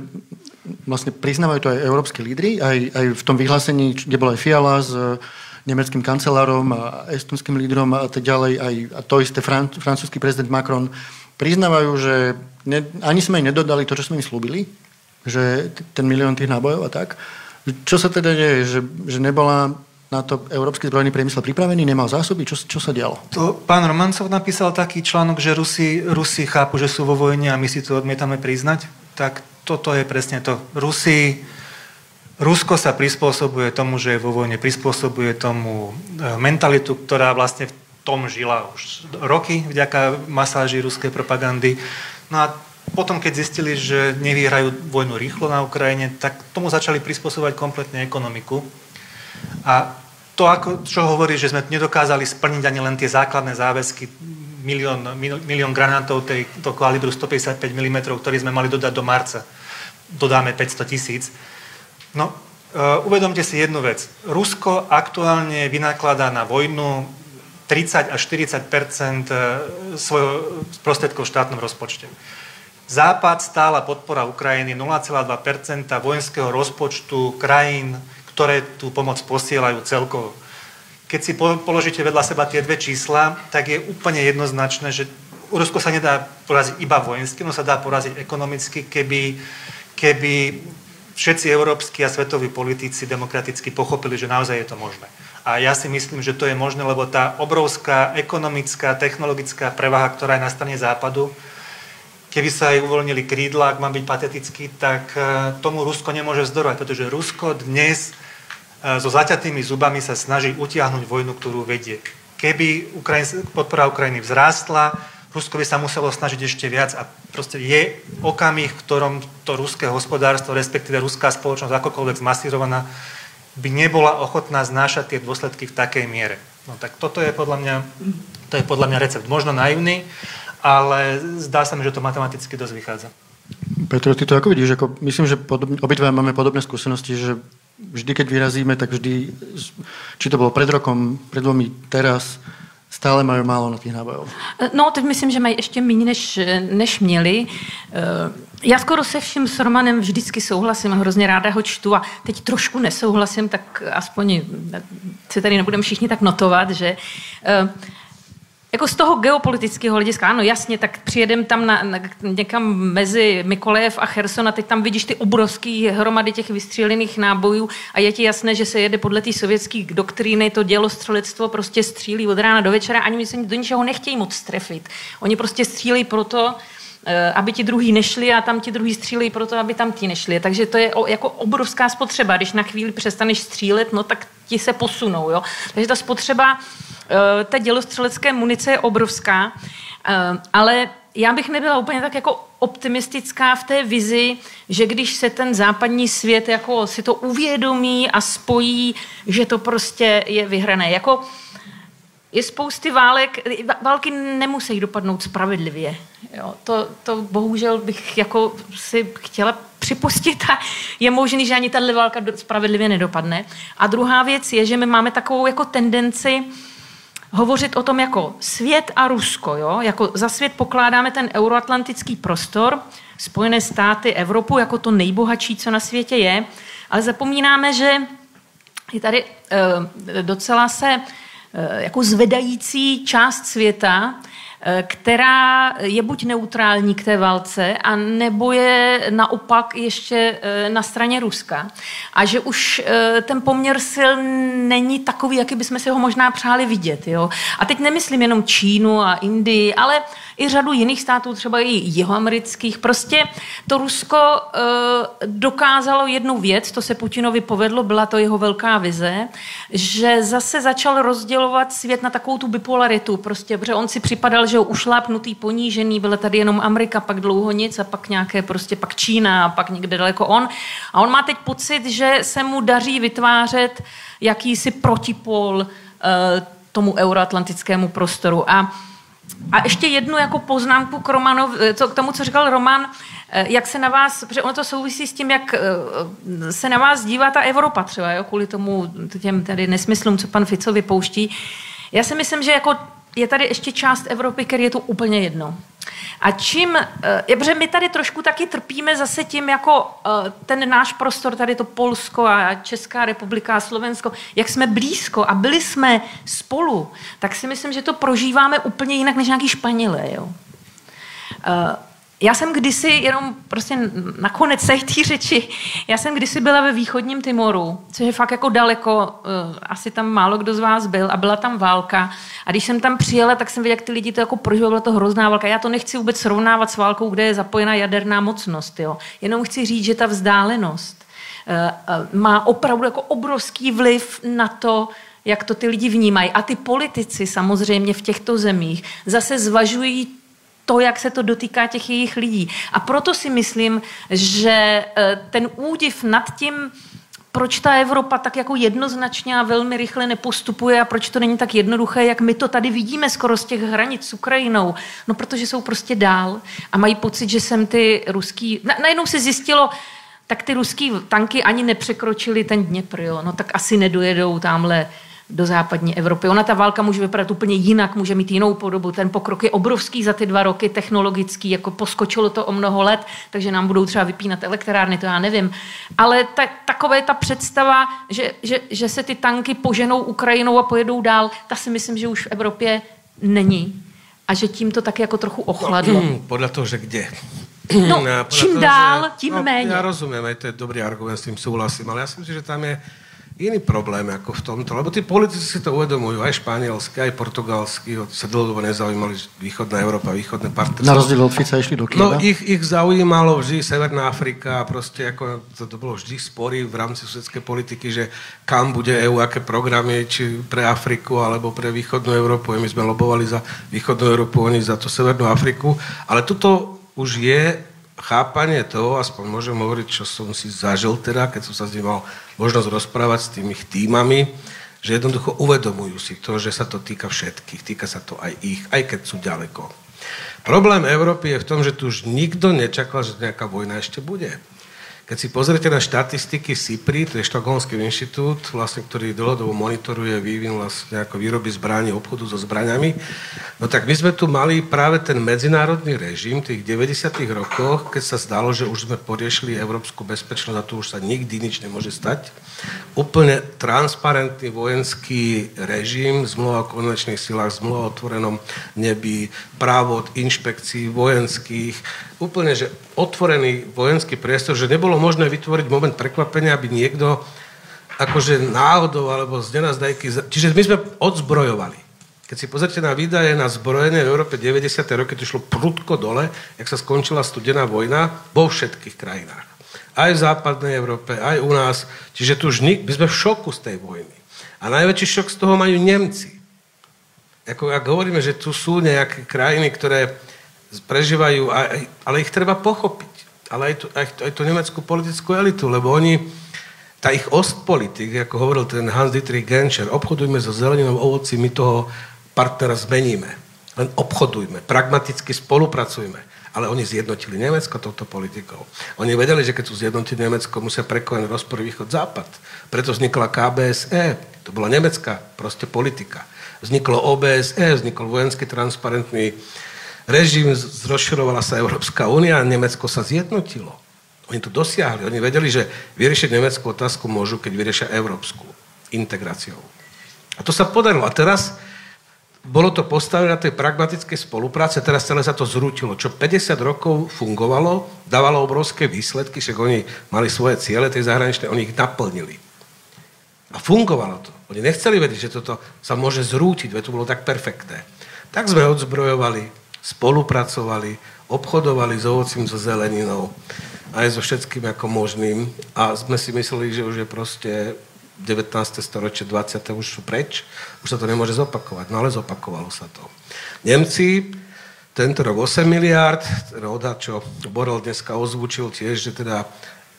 vlastne priznávajú to aj európske lídry, aj, aj v tom vyhlásení, kde bol aj Fiala s nemeckým kancelárom estonským lídrom a tak ďalej, aj to isté fran, francúzsky prezident Macron priznávajú, že ne, ani sme im nedodali to, čo sme im slúbili, že ten milión tých nábojov a tak. Čo sa teda deje, že, že nebola na to európsky zbrojný priemysel pripravený, nemal zásoby? Čo, čo sa dialo? To pán Romancov napísal taký článok, že Rusi, Rusi chápu, že sú vo vojne a my si to odmietame priznať. Tak toto je presne to. Rusi, Rusko sa prispôsobuje tomu, že je vo vojne, prispôsobuje tomu e, mentalitu, ktorá vlastne v tom žila už roky vďaka masáži ruskej propagandy. No a potom, keď zistili, že nevyhrajú vojnu rýchlo na Ukrajine, tak tomu začali prispôsobovať kompletne ekonomiku. A to, ako, čo hovorí, že sme nedokázali splniť ani len tie základné záväzky, milión, milión granátov tej, to kalibru 155 mm, ktorý sme mali dodať do marca. Dodáme 500 tisíc. No, uh, uvedomte si jednu vec. Rusko aktuálne vynakladá na vojnu 30 až 40 e, svojho prostriedkov v štátnom rozpočte. Západ stála podpora Ukrajiny 0,2% vojenského rozpočtu krajín ktoré tú pomoc posielajú celkovo. Keď si položíte vedľa seba tie dve čísla, tak je úplne jednoznačné, že Rusko sa nedá poraziť iba vojensky, no sa dá poraziť ekonomicky, keby, keby všetci európsky a svetoví politici demokraticky pochopili, že naozaj je to možné. A ja si myslím, že to je možné, lebo tá obrovská ekonomická, technologická prevaha, ktorá je na strane západu, keby sa aj uvoľnili krídla, ak mám byť patetický, tak eh, tomu Rusko nemôže vzdorovať, pretože Rusko dnes E, so zaťatými zubami sa snaží utiahnuť vojnu, ktorú vedie. Keby Ukrajin, podpora Ukrajiny vzrástla, Rusko by sa muselo snažiť ešte viac a proste je okamih, v ktorom to ruské hospodárstvo, respektíve ruská spoločnosť akokoľvek zmasírovaná, by nebola ochotná znášať tie dôsledky v takej miere. No tak toto je podľa mňa, to je podľa mňa recept. Možno naivný, ale zdá sa mi, že to matematicky dosť vychádza. Petro, ty to ako vidíš? Ako, myslím, že podobne, obidva máme podobné skúsenosti, že vždy, keď vyrazíme, tak vždy, či to bolo pred rokom, pred dvomi, teraz, stále majú málo na tých nábojov. No, teď myslím, že mají ještě méně, než, než měli. Eh, já skoro se vším s Romanem vždycky souhlasím, hrozně ráda ho čtu a teď trošku nesouhlasím, tak aspoň si tady nebudeme všichni tak notovat, že uh, jako z toho geopolitického hlediska, ano, jasně, tak přijedem tam na, na, někam mezi Mikolejev a Cherson a teď tam vidíš ty obrovské hromady těch vystřílených nábojů a je ti jasné, že se jede podle té sovětské doktríny, to dělostřelectvo prostě střílí od rána do večera, ani se do ničeho nechtějí moc strefit. Oni prostě střílí proto, eh, aby ti druhý nešli a tam ti druhý střílí proto, aby tam ti nešli. Takže to je jako obrovská spotřeba. Když na chvíli přestaneš střílet, no tak ti se posunou. Jo? Takže ta spotřeba ta dělostřelecké munice je obrovská, eh, ale já bych nebyla úplně tak jako optimistická v té vizi, že když se ten západní svět jako si to uvědomí a spojí, že to prostě je vyhrané. Jako je spousty válek, války nemusí dopadnout spravedlivě. Jo, to, to bohužel bych jako si chtěla připustit a je možný, že ani tahle válka spravedlivě nedopadne. A druhá věc je, že my máme takovou jako tendenci uh, hovořit o tom jako svět a Rusko. Jo? Jako za svět pokládáme ten euroatlantický prostor, Spojené státy, Evropu jako to nejbohatší, co na světě je, ale zapomínáme, že je tady e, docela se e, jako zvedající část světa, která je buď neutrální k té válce, a nebo je naopak ještě eh, na straně Ruska. A že už eh, ten poměr sil není takový, jaký bychom si ho možná přáli vidět. Jo? A teď nemyslím jenom Čínu a Indii, ale i řadu jiných států, třeba i jihoamerických. Prostě to Rusko dokázalo jednu věc, to se Putinovi povedlo, byla to jeho velká vize, že zase začal rozdělovat svět na takovou tu bipolaritu, prostě, protože on si připadal, že že ušlápnutý, ponížený, byla tady jenom Amerika, pak dlouho nic a pak nějaké prostě pak Čína a pak někde daleko on. A on má teď pocit, že se mu daří vytvářet jakýsi protipol uh, tomu euroatlantickému prostoru. A a ještě jednu jako poznámku k, Romanov, eh, co, k tomu, co říkal Roman, eh, jak se na vás, protože ono to souvisí s tím, jak se na vás dívá ta Evropa třeba, jo, kvůli tomu těm tady nesmyslům, co pan Fico vypouští. Já si myslím, že jako je tady ještě část Evropy, který je to úplně jedno. A čím, eh, protože my tady trošku taky trpíme zase tím, jako eh, ten náš prostor, tady to Polsko a Česká republika a Slovensko, jak jsme blízko a byli jsme spolu, tak si myslím, že to prožíváme úplně jinak než nějaký Španělé. Jo. Eh, já jsem kdysi, jenom prostě nakonec té řeči, já jsem kdysi byla ve východním Timoru, což je fakt jako daleko, uh, asi tam málo kdo z vás byl a byla tam válka. A když jsem tam přijela, tak jsem viděla, jak ty lidi to jako prožívali, byla to hrozná válka. Já to nechci vůbec srovnávat s válkou, kde je zapojena jaderná mocnost, jo. Jenom chci říct, že ta vzdálenost uh, uh, má opravdu jako obrovský vliv na to, jak to ty lidi vnímají. A ty politici samozřejmě v těchto zemích zase zvažují to, jak se to dotýká těch jejich lidí. A proto si myslím, že eh, ten údiv nad tím, proč ta Evropa tak jako jednoznačně a velmi rychle nepostupuje a proč to není tak jednoduché, jak my to tady vidíme skoro z těch hranic s Ukrajinou. No protože jsou prostě dál a mají pocit, že jsem ty ruský... Na, najednou se zjistilo, tak ty ruský tanky ani nepřekročili ten Dněpr, jo. No tak asi nedojedou tamhle do západní Evropy. Ona ta válka může vypadat úplně jinak, může mít jinou podobu. Ten pokrok je obrovský za ty dva roky, technologický, jako poskočilo to o mnoho let, takže nám budou třeba vypínat elektrárny, to já nevím. Ale ta, takové ta představa, že, že, že se ty tanky poženou Ukrajinou a pojedou dál, ta si myslím, že už v Evropě není. A že tím to tak jako trochu ochladlo. No, podle toho, že kde. No, čím toho, dál, že, tím no, méně. Já rozumím, aj to je dobrý argument, s tím souhlasím, ale já si myslím, že tam je iný problém ako v tomto, lebo tí politici si to uvedomujú, aj španielsky, aj portugalsky, sa dlhodobo nezaujímali východná Európa, východné partnerstvo. Na rozdiel od Fica išli do Kieva? No, ich, ich zaujímalo vždy Severná Afrika proste ako to, to bolo vždy spory v rámci susedskej politiky, že kam bude EU, aké programy, či pre Afriku alebo pre východnú Európu. My sme lobovali za východnú Európu, oni za to Severnú Afriku, ale tuto už je chápanie toho, aspoň môžem hovoriť, čo som si zažil teda, keď som sa s ním mal možnosť rozprávať s tými týmami, že jednoducho uvedomujú si to, že sa to týka všetkých, týka sa to aj ich, aj keď sú ďaleko. Problém Európy je v tom, že tu už nikto nečakal, že nejaká vojna ešte bude. Keď si pozrite na štatistiky SIPRI, to je Štokholmský inštitút, vlastne, ktorý dlhodobo monitoruje vývin vlastne ako výroby zbraní, obchodu so zbraňami, no tak my sme tu mali práve ten medzinárodný režim tých 90. rokoch, keď sa zdalo, že už sme poriešili európsku bezpečnosť a tu už sa nikdy nič nemôže stať. Úplne transparentný vojenský režim, zmluva o konvenčných silách, zmluva o otvorenom nebi, právo od inšpekcií vojenských, úplne, že otvorený vojenský priestor, že nebolo možné vytvoriť moment prekvapenia, aby niekto akože náhodou alebo z nenazdajky... Čiže my sme odzbrojovali. Keď si pozrite na výdaje na zbrojenie v Európe 90. roky, to šlo prudko dole, jak sa skončila studená vojna vo všetkých krajinách. Aj v západnej Európe, aj u nás. Čiže tu už my sme v šoku z tej vojny. A najväčší šok z toho majú Nemci. Ako, ak hovoríme, že tu sú nejaké krajiny, ktoré prežívajú, ale ich treba pochopiť. Ale aj tú, aj, aj tú nemeckú politickú elitu, lebo oni, tá ich ostpolitik, ako hovoril ten Hans-Dietrich Genscher, obchodujme so zeleninou ovoci, my toho partnera zmeníme. Len obchodujme, pragmaticky spolupracujme. Ale oni zjednotili Nemecko touto politikou. Oni vedeli, že keď sú zjednotili Nemecko, musia prekonať rozpor východ-západ. Preto vznikla KBSE. To bola nemecká proste politika. Vzniklo OBSE, vznikol vojenský transparentný režim, zrozširovala sa Európska únia a Nemecko sa zjednotilo. Oni to dosiahli. Oni vedeli, že vyriešiť nemeckú otázku môžu, keď vyriešia európsku integráciou. A to sa podarilo. A teraz bolo to postavené na tej pragmatickej spolupráce, teraz celé sa to zrútilo. Čo 50 rokov fungovalo, dávalo obrovské výsledky, však oni mali svoje ciele, tej zahraničné, oni ich naplnili. A fungovalo to. Oni nechceli vedieť, že toto sa môže zrútiť, veď to bolo tak perfektné. Tak sme odzbrojovali, spolupracovali, obchodovali s ovocím, so zeleninou, aj so všetkým ako možným a sme si mysleli, že už je proste 19. storočie, 20. už sú preč, už sa to nemôže zopakovať. No ale zopakovalo sa to. Nemci tento rok 8 miliard, teda odhad, čo Borel dneska ozvučil tiež, že teda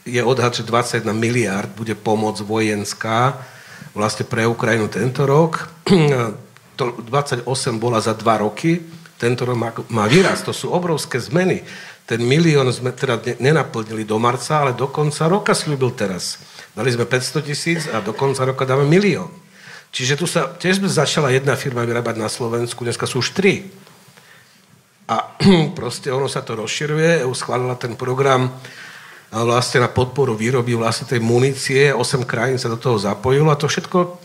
je odhad, že 21 miliard bude pomoc vojenská vlastne pre Ukrajinu tento rok. To 28 bola za dva roky, tento rok má, má výraz. To sú obrovské zmeny. Ten milión sme teda nenaplnili do marca, ale do konca roka slúbil teraz. Dali sme 500 tisíc a do konca roka dáme milión. Čiže tu sa tiež začala jedna firma vyrábať na Slovensku, dneska sú už tri. A proste ono sa to rozširuje, EU schválila ten program vlastne na podporu výroby vlastne tej munície, 8 krajín sa do toho zapojilo a to všetko,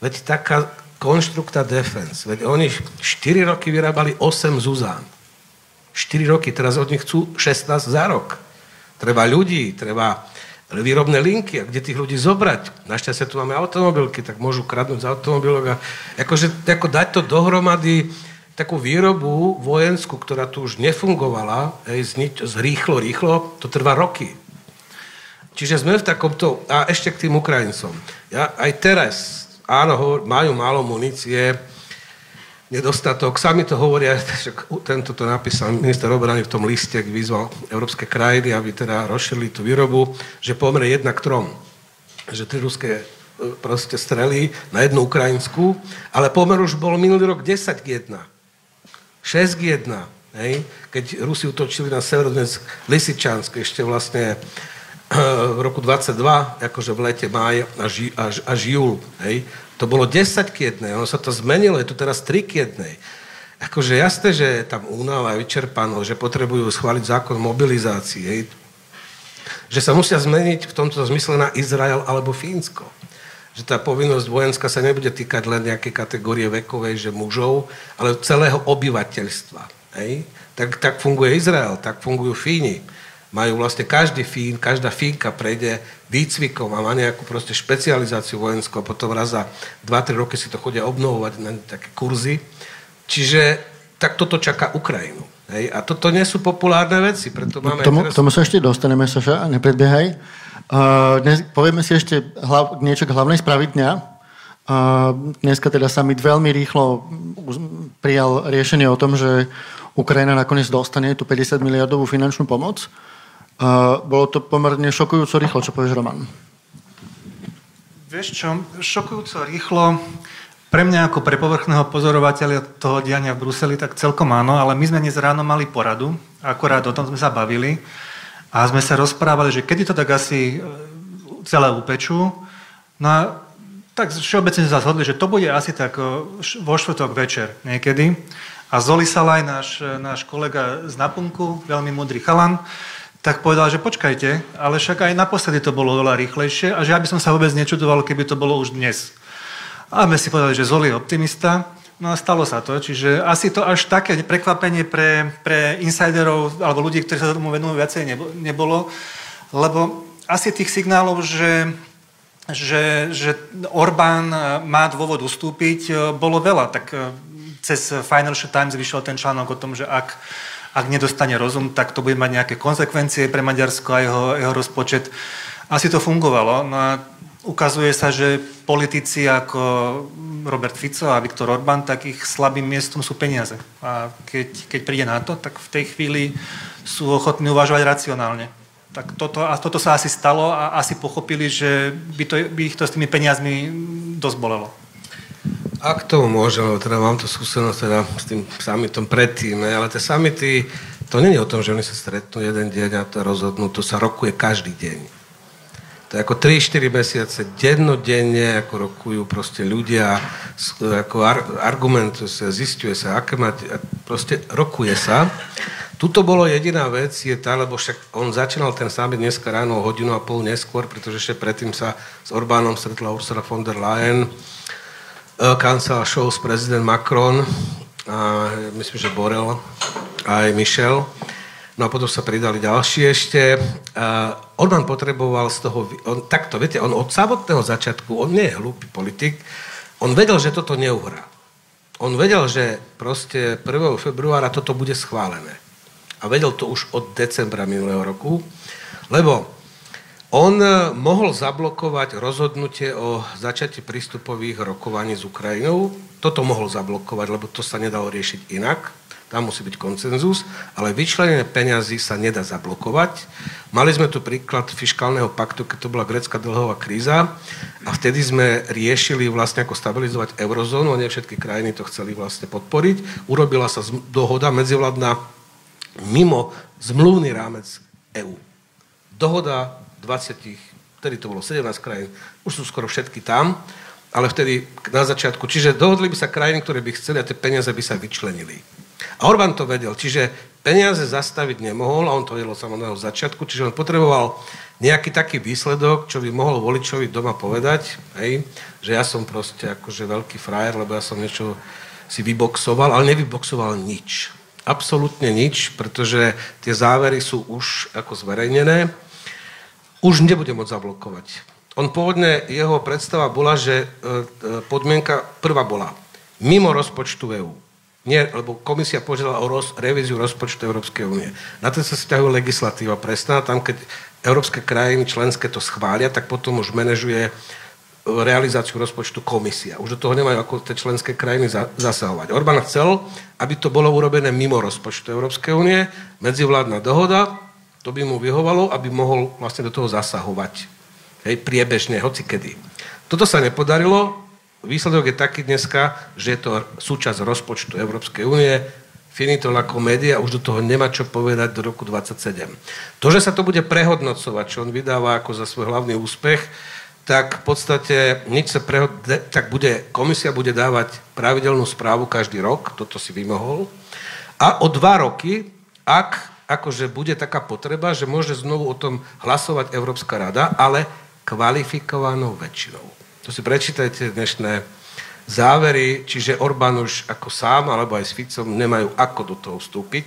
veď taká konštrukta defense. Veď oni 4 roky vyrábali 8 Zuzán. 4 roky, teraz od nich chcú 16 za rok. Treba ľudí, treba výrobné linky, a kde tých ľudí zobrať. Našťastie tu máme automobilky, tak môžu kradnúť z automobilok a akože, ako dať to dohromady, takú výrobu vojenskú, ktorá tu už nefungovala, hej, zniť, rýchlo, rýchlo, to trvá roky. Čiže sme v takomto... A ešte k tým Ukrajincom. Ja aj teraz, áno, majú málo munície, nedostatok. Sami to hovoria, tento to napísal minister obrany v tom liste, ak vyzval európske krajiny, aby teda rozšili tú výrobu, že pomere jedna k trom. Že tri ruské e, proste strely na jednu ukrajinskú, ale pomer už bol minulý rok 10 k 1. 6 k 1. Hej? Keď Rusi utočili na severodnes Lisičansk, ešte vlastne v roku 22, akože v lete máj až, až, až júl, hej, to bolo 10 k 1, ono sa to zmenilo, je to teraz 3 k 1. Akože jasné, že je tam únava vyčerpanosť, že potrebujú schváliť zákon mobilizácii, hej. že sa musia zmeniť v tomto zmysle na Izrael alebo Fínsko. Že tá povinnosť vojenská sa nebude týkať len nejakej kategórie vekovej, že mužov, ale celého obyvateľstva. Hej. Tak, tak funguje Izrael, tak fungujú Fíni majú vlastne každý Fín, každá Fínka prejde výcvikom a má nejakú proste špecializáciu vojenskú a potom raz za 2-3 roky si to chodia obnovovať na také kurzy. Čiže tak toto čaká Ukrajinu. Hej? A toto nie sú populárne veci, preto máme... K tomu, teraz... tomu sa ešte dostaneme, Saša, nepredbiehaj. Uh, dnes, povieme si ešte hlav, niečo k hlavnej spravi dňa. Uh, dneska teda summit veľmi rýchlo prijal riešenie o tom, že Ukrajina nakoniec dostane tú 50 miliardovú finančnú pomoc. Bolo to pomerne šokujúco rýchlo, čo povieš, Roman? Vieš čo, šokujúco rýchlo, pre mňa ako pre povrchného pozorovateľa toho diania v Bruseli, tak celkom áno, ale my sme dnes ráno mali poradu, akorát o tom sme sa bavili a sme sa rozprávali, že kedy to tak asi e, celé upečú. No a tak všeobecne sa zhodli, že to bude asi tak e, vo štvrtok večer niekedy. A Zoli Salaj, náš, náš kolega z Napunku, veľmi múdry chalan, tak povedal, že počkajte, ale však aj naposledy to bolo veľa rýchlejšie a že ja by som sa vôbec nečudoval, keby to bolo už dnes. A my si povedali, že Zoli je optimista, no a stalo sa to, čiže asi to až také prekvapenie pre, pre insiderov alebo ľudí, ktorí sa tomu venujú viacej nebolo, lebo asi tých signálov, že že, že Orbán má dôvod ustúpiť, bolo veľa. Tak eh, cez Financial Times vyšiel ten článok o tom, že ak ak nedostane rozum, tak to bude mať nejaké konsekvencie pre Maďarsko a jeho, jeho rozpočet. Asi to fungovalo. No a ukazuje sa, že politici ako Robert Fico a Viktor Orbán, tak ich slabým miestom sú peniaze. A keď, keď príde na to, tak v tej chvíli sú ochotní uvažovať racionálne. Tak toto, a toto sa asi stalo a asi pochopili, že by, to, by ich to s tými peniazmi dosť bolelo. Ak tomu môžem, lebo teda mám to skúsenosť teda s tým summitom predtým, ale tie summity, to je o tom, že oni sa stretnú jeden deň a to rozhodnú, to sa rokuje každý deň. To je ako 3-4 mesiace, dennodenne, ako rokujú proste ľudia, ako ar, argumentuje sa, zistuje sa, aké máte, proste rokuje sa. Tuto bolo jediná vec, je tá, lebo však on začínal ten summit dneska ráno hodinu a pol neskôr, pretože ešte predtým sa s Orbánom stretla Ursula von der Leyen, Kancel s prezident Macron a myslím, že Borel aj Michel. No a potom sa pridali ďalší ešte. Uh, on nám potreboval z toho... On, takto, viete, on od samotného začiatku, on nie je hlúpy politik, on vedel, že toto neuhrá. On vedel, že proste 1. februára toto bude schválené. A vedel to už od decembra minulého roku, lebo on e, mohol zablokovať rozhodnutie o začatí prístupových rokovaní s Ukrajinou. Toto mohol zablokovať, lebo to sa nedalo riešiť inak. Tam musí byť koncenzus, ale vyčlenenie peňazí sa nedá zablokovať. Mali sme tu príklad fiskálneho paktu, keď to bola grecká dlhová kríza a vtedy sme riešili vlastne ako stabilizovať eurozónu a nie všetky krajiny to chceli vlastne podporiť. Urobila sa dohoda medzivládna mimo zmluvný rámec EÚ. Dohoda 20, vtedy to bolo 17 krajín, už sú skoro všetky tam, ale vtedy na začiatku, čiže dohodli by sa krajiny, ktoré by chceli a tie peniaze by sa vyčlenili. A Orbán to vedel, čiže peniaze zastaviť nemohol a on to vedel od začiatku, čiže on potreboval nejaký taký výsledok, čo by mohol voličovi doma povedať, hej, že ja som proste akože veľký frajer, lebo ja som niečo si vyboxoval, ale nevyboxoval nič. absolútne nič, pretože tie závery sú už ako zverejnené. Už nebude môcť zablokovať. On pôvodne, jeho predstava bola, že e, e, podmienka prvá bola mimo rozpočtu EÚ. Nie, lebo komisia požiadala o roz, revíziu rozpočtu Európskej únie. Na to sa vzťahuje legislatíva presná. Tam, keď európske krajiny členské to schvália, tak potom už manažuje realizáciu rozpočtu komisia. Už do toho nemajú ako tie členské krajiny za, zasahovať. Orbán chcel, aby to bolo urobené mimo rozpočtu Európskej únie, medzivládna dohoda, to by mu vyhovalo, aby mohol vlastne do toho zasahovať. Hej, priebežne, hoci kedy. Toto sa nepodarilo, výsledok je taký dneska, že je to súčasť rozpočtu Európskej únie, finito la komédia, už do toho nemá čo povedať do roku 27. To, že sa to bude prehodnocovať, čo on vydáva ako za svoj hlavný úspech, tak v podstate nič sa prehod... tak bude, komisia bude dávať pravidelnú správu každý rok, toto si vymohol. A o dva roky, ak akože bude taká potreba, že môže znovu o tom hlasovať Európska rada, ale kvalifikovanou väčšinou. To si prečítajte dnešné závery, čiže Orbán už ako sám, alebo aj s Ficom nemajú ako do toho vstúpiť,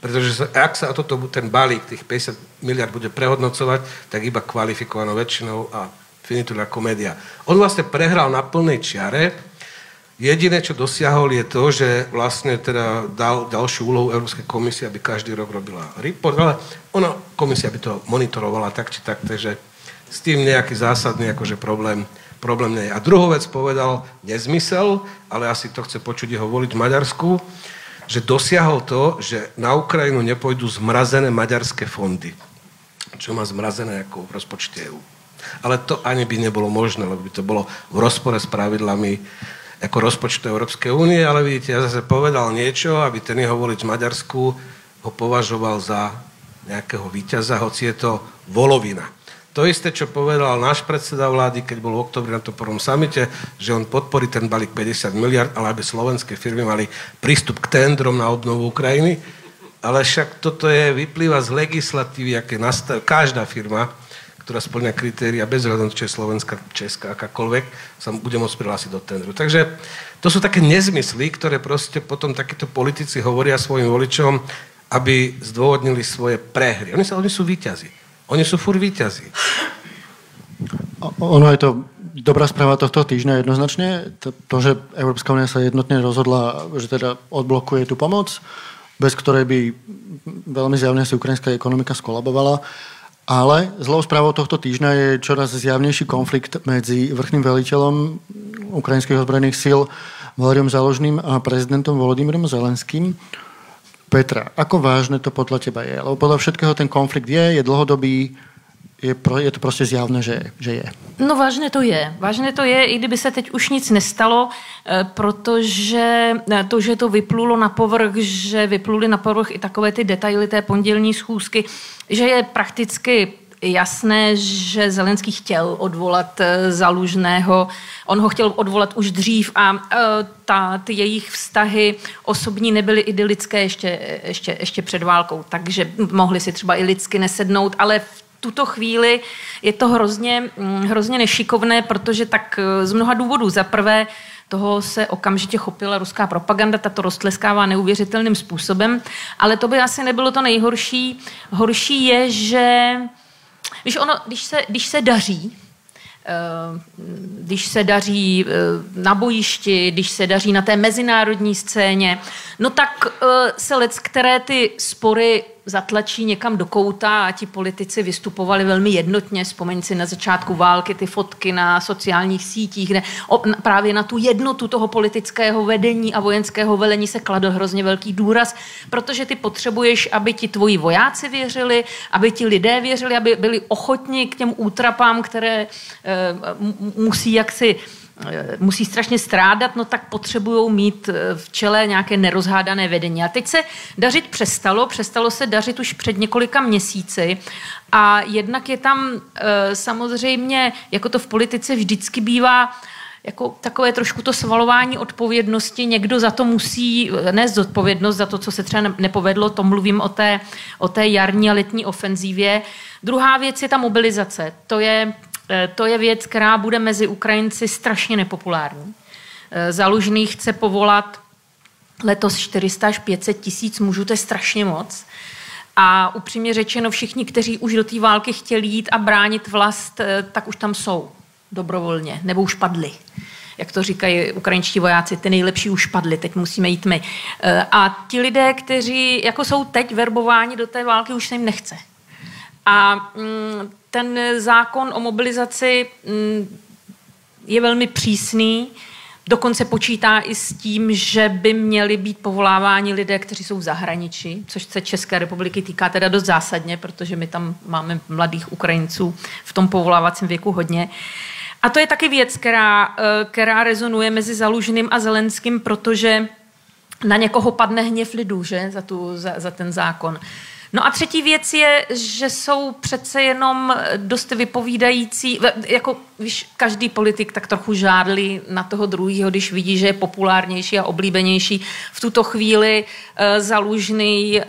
pretože ak sa toto, ten balík tých 50 miliard bude prehodnocovať, tak iba kvalifikovanou väčšinou a finitula komédia. On vlastne prehral na plnej čiare. Jediné, čo dosiahol, je to, že vlastne teda dal ďalšiu úlohu Európskej komisie, aby každý rok robila report, ale ona, komisia by to monitorovala tak či tak, takže s tým nejaký zásadný akože problém, problém nie je. A druhú vec povedal, nezmysel, ale asi to chce počuť jeho voliť v Maďarsku, že dosiahol to, že na Ukrajinu nepôjdu zmrazené maďarské fondy. Čo má zmrazené ako v rozpočte EU. Ale to ani by nebolo možné, lebo by to bolo v rozpore s pravidlami ako rozpočtu Európskej únie, ale vidíte, ja zase povedal niečo, aby ten jeho volič v Maďarsku ho považoval za nejakého víťaza, hoci je to volovina. To isté, čo povedal náš predseda vlády, keď bol v oktobri na tom prvom samite, že on podporí ten balík 50 miliard, ale aby slovenské firmy mali prístup k tendrom na obnovu Ukrajiny. Ale však toto je, vyplýva z legislatívy, aké nastav, každá firma ktorá splňa kritéria bez hľadu, či je Slovenská, Česká, akákoľvek, sa bude môcť prihlásiť do tendru. Takže to sú také nezmysly, ktoré proste potom takíto politici hovoria svojim voličom, aby zdôvodnili svoje prehry. Oni, sa, oni sú výťazí. Oni sú fur výťazí. Ono je to dobrá správa tohto týždňa jednoznačne. To, že Európska únia sa jednotne rozhodla, že teda odblokuje tú pomoc, bez ktorej by veľmi zjavne si ukrajinská ekonomika skolabovala. Ale zlou správou tohto týždňa je čoraz zjavnejší konflikt medzi vrchným veliteľom ukrajinských ozbrojených síl Valeriom Založným a prezidentom Volodymyrom Zelenským. Petra, ako vážne to podľa teba je? Lebo podľa všetkého ten konflikt je, je dlhodobý, je, pro, je to prostě zjavné, že, že je. No vážné to je. Vážné to je, i kdyby se teď už nic nestalo, eh, protože eh, to, že to vyplulo na povrch, že vypluli na povrch i takové ty detaily té pondělní schůzky, že je prakticky jasné, že Zelenský chtěl odvolat eh, Zalužného. On ho chtěl odvolat už dřív a ta, ty jejich vztahy osobní nebyly idylické ještě, ještě, ještě před válkou, takže mohli si třeba i lidsky nesednout, ale v tuto chvíli je to hrozně, mm, hrozně nešikovné, protože tak eh, z mnoha důvodů. Za prvé, toho se okamžitě chopila ruská propaganda, ta to roztleskává neuvěřitelným způsobem, ale to by asi nebylo to nejhorší. Horší je, že víš, ono, když se, když se daří, eh, když se daří eh, na bojišti, když se daří na té mezinárodní scéně, no tak se lec, které ty spory zatlačí někam do kouta a ti politici vystupovali velmi jednotně. Vzpomeň si na začátku války ty fotky na sociálních sítích, kde právě na tu jednotu toho politického vedení a vojenského velení se kladl hrozně velký důraz, protože ty potřebuješ, aby ti tvoji vojáci věřili, aby ti lidé věřili, aby byli ochotni k těm útrapám, které e, musí jaksi musí strašně strádat, no tak potřebují mít eh, v čele nějaké nerozhádané vedení. A teď se dařit přestalo, přestalo se dařit už před několika měsíci a jednak je tam eh, samozřejmě, jako to v politice vždycky bývá, jako takové trošku to svalování odpovědnosti, někdo za to musí nést zodpovědnost za to, co se třeba nepovedlo, to mluvím o té, o té jarní a letní ofenzívě. Druhá věc je ta mobilizace. To je Eh, to je věc, která bude mezi Ukrajinci strašně nepopulární. Eh, Zalužný chce povolat letos 400 až 500 tisíc mužů, to je strašně moc. A upřímně řečeno, všichni, kteří už do té války chtěli jít a bránit vlast, eh, tak už tam jsou dobrovolně, nebo už padli. Jak to říkají ukrajinští vojáci, ty nejlepší už padli, teď musíme jít my. A ti lidé, kteří jako jsou teď verbováni do té války, už se jim nechce. A mm, ten zákon o mobilizaci mm, je velmi přísný, Dokonce počítá i s tím, že by měli být povoláváni lidé, kteří jsou v zahraničí, což se České republiky týká teda dost zásadně, protože my tam máme mladých Ukrajinců v tom povolávacím věku hodně. A to je taky věc, která, eh, která rezonuje mezi Zalužným a Zelenským, protože na někoho padne hněv lidů že? Za, tu, za, za ten zákon. No a třetí věc je, že jsou přece jenom dost vypovídající, jako víš, každý politik tak trochu žádlí na toho druhého, když vidí, že je populárnější a oblíbenější. V tuto chvíli uh, zalužný uh,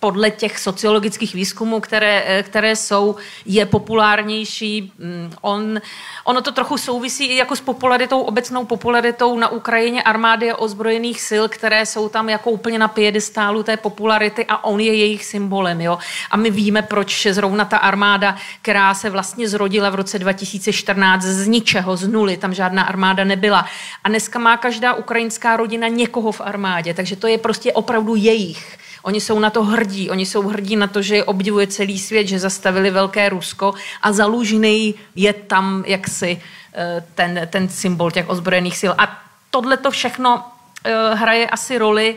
podle těch sociologických výzkumů, které, eh, které jsou, je populárnější. Mm, on, ono to trochu souvisí i jako s popularitou, obecnou popularitou na Ukrajině armády a ozbrojených sil, které jsou tam jako úplně na piedestálu té popularity a on je jejich symbolem. Jo? A my víme, proč zrovna ta armáda, která se vlastně zrodila v roce 2014 z ničeho, z nuly, tam žádná armáda nebyla. A dneska má každá ukrajinská rodina někoho v armádě, takže to je prostě opravdu jejich. Oni jsou na to hrdí. Oni jsou hrdí na to, že je obdivuje celý svět, že zastavili Velké Rusko a zalužný je tam jaksi eh, ten, ten symbol těch ozbrojených sil. A tohle to všechno eh, hraje asi roli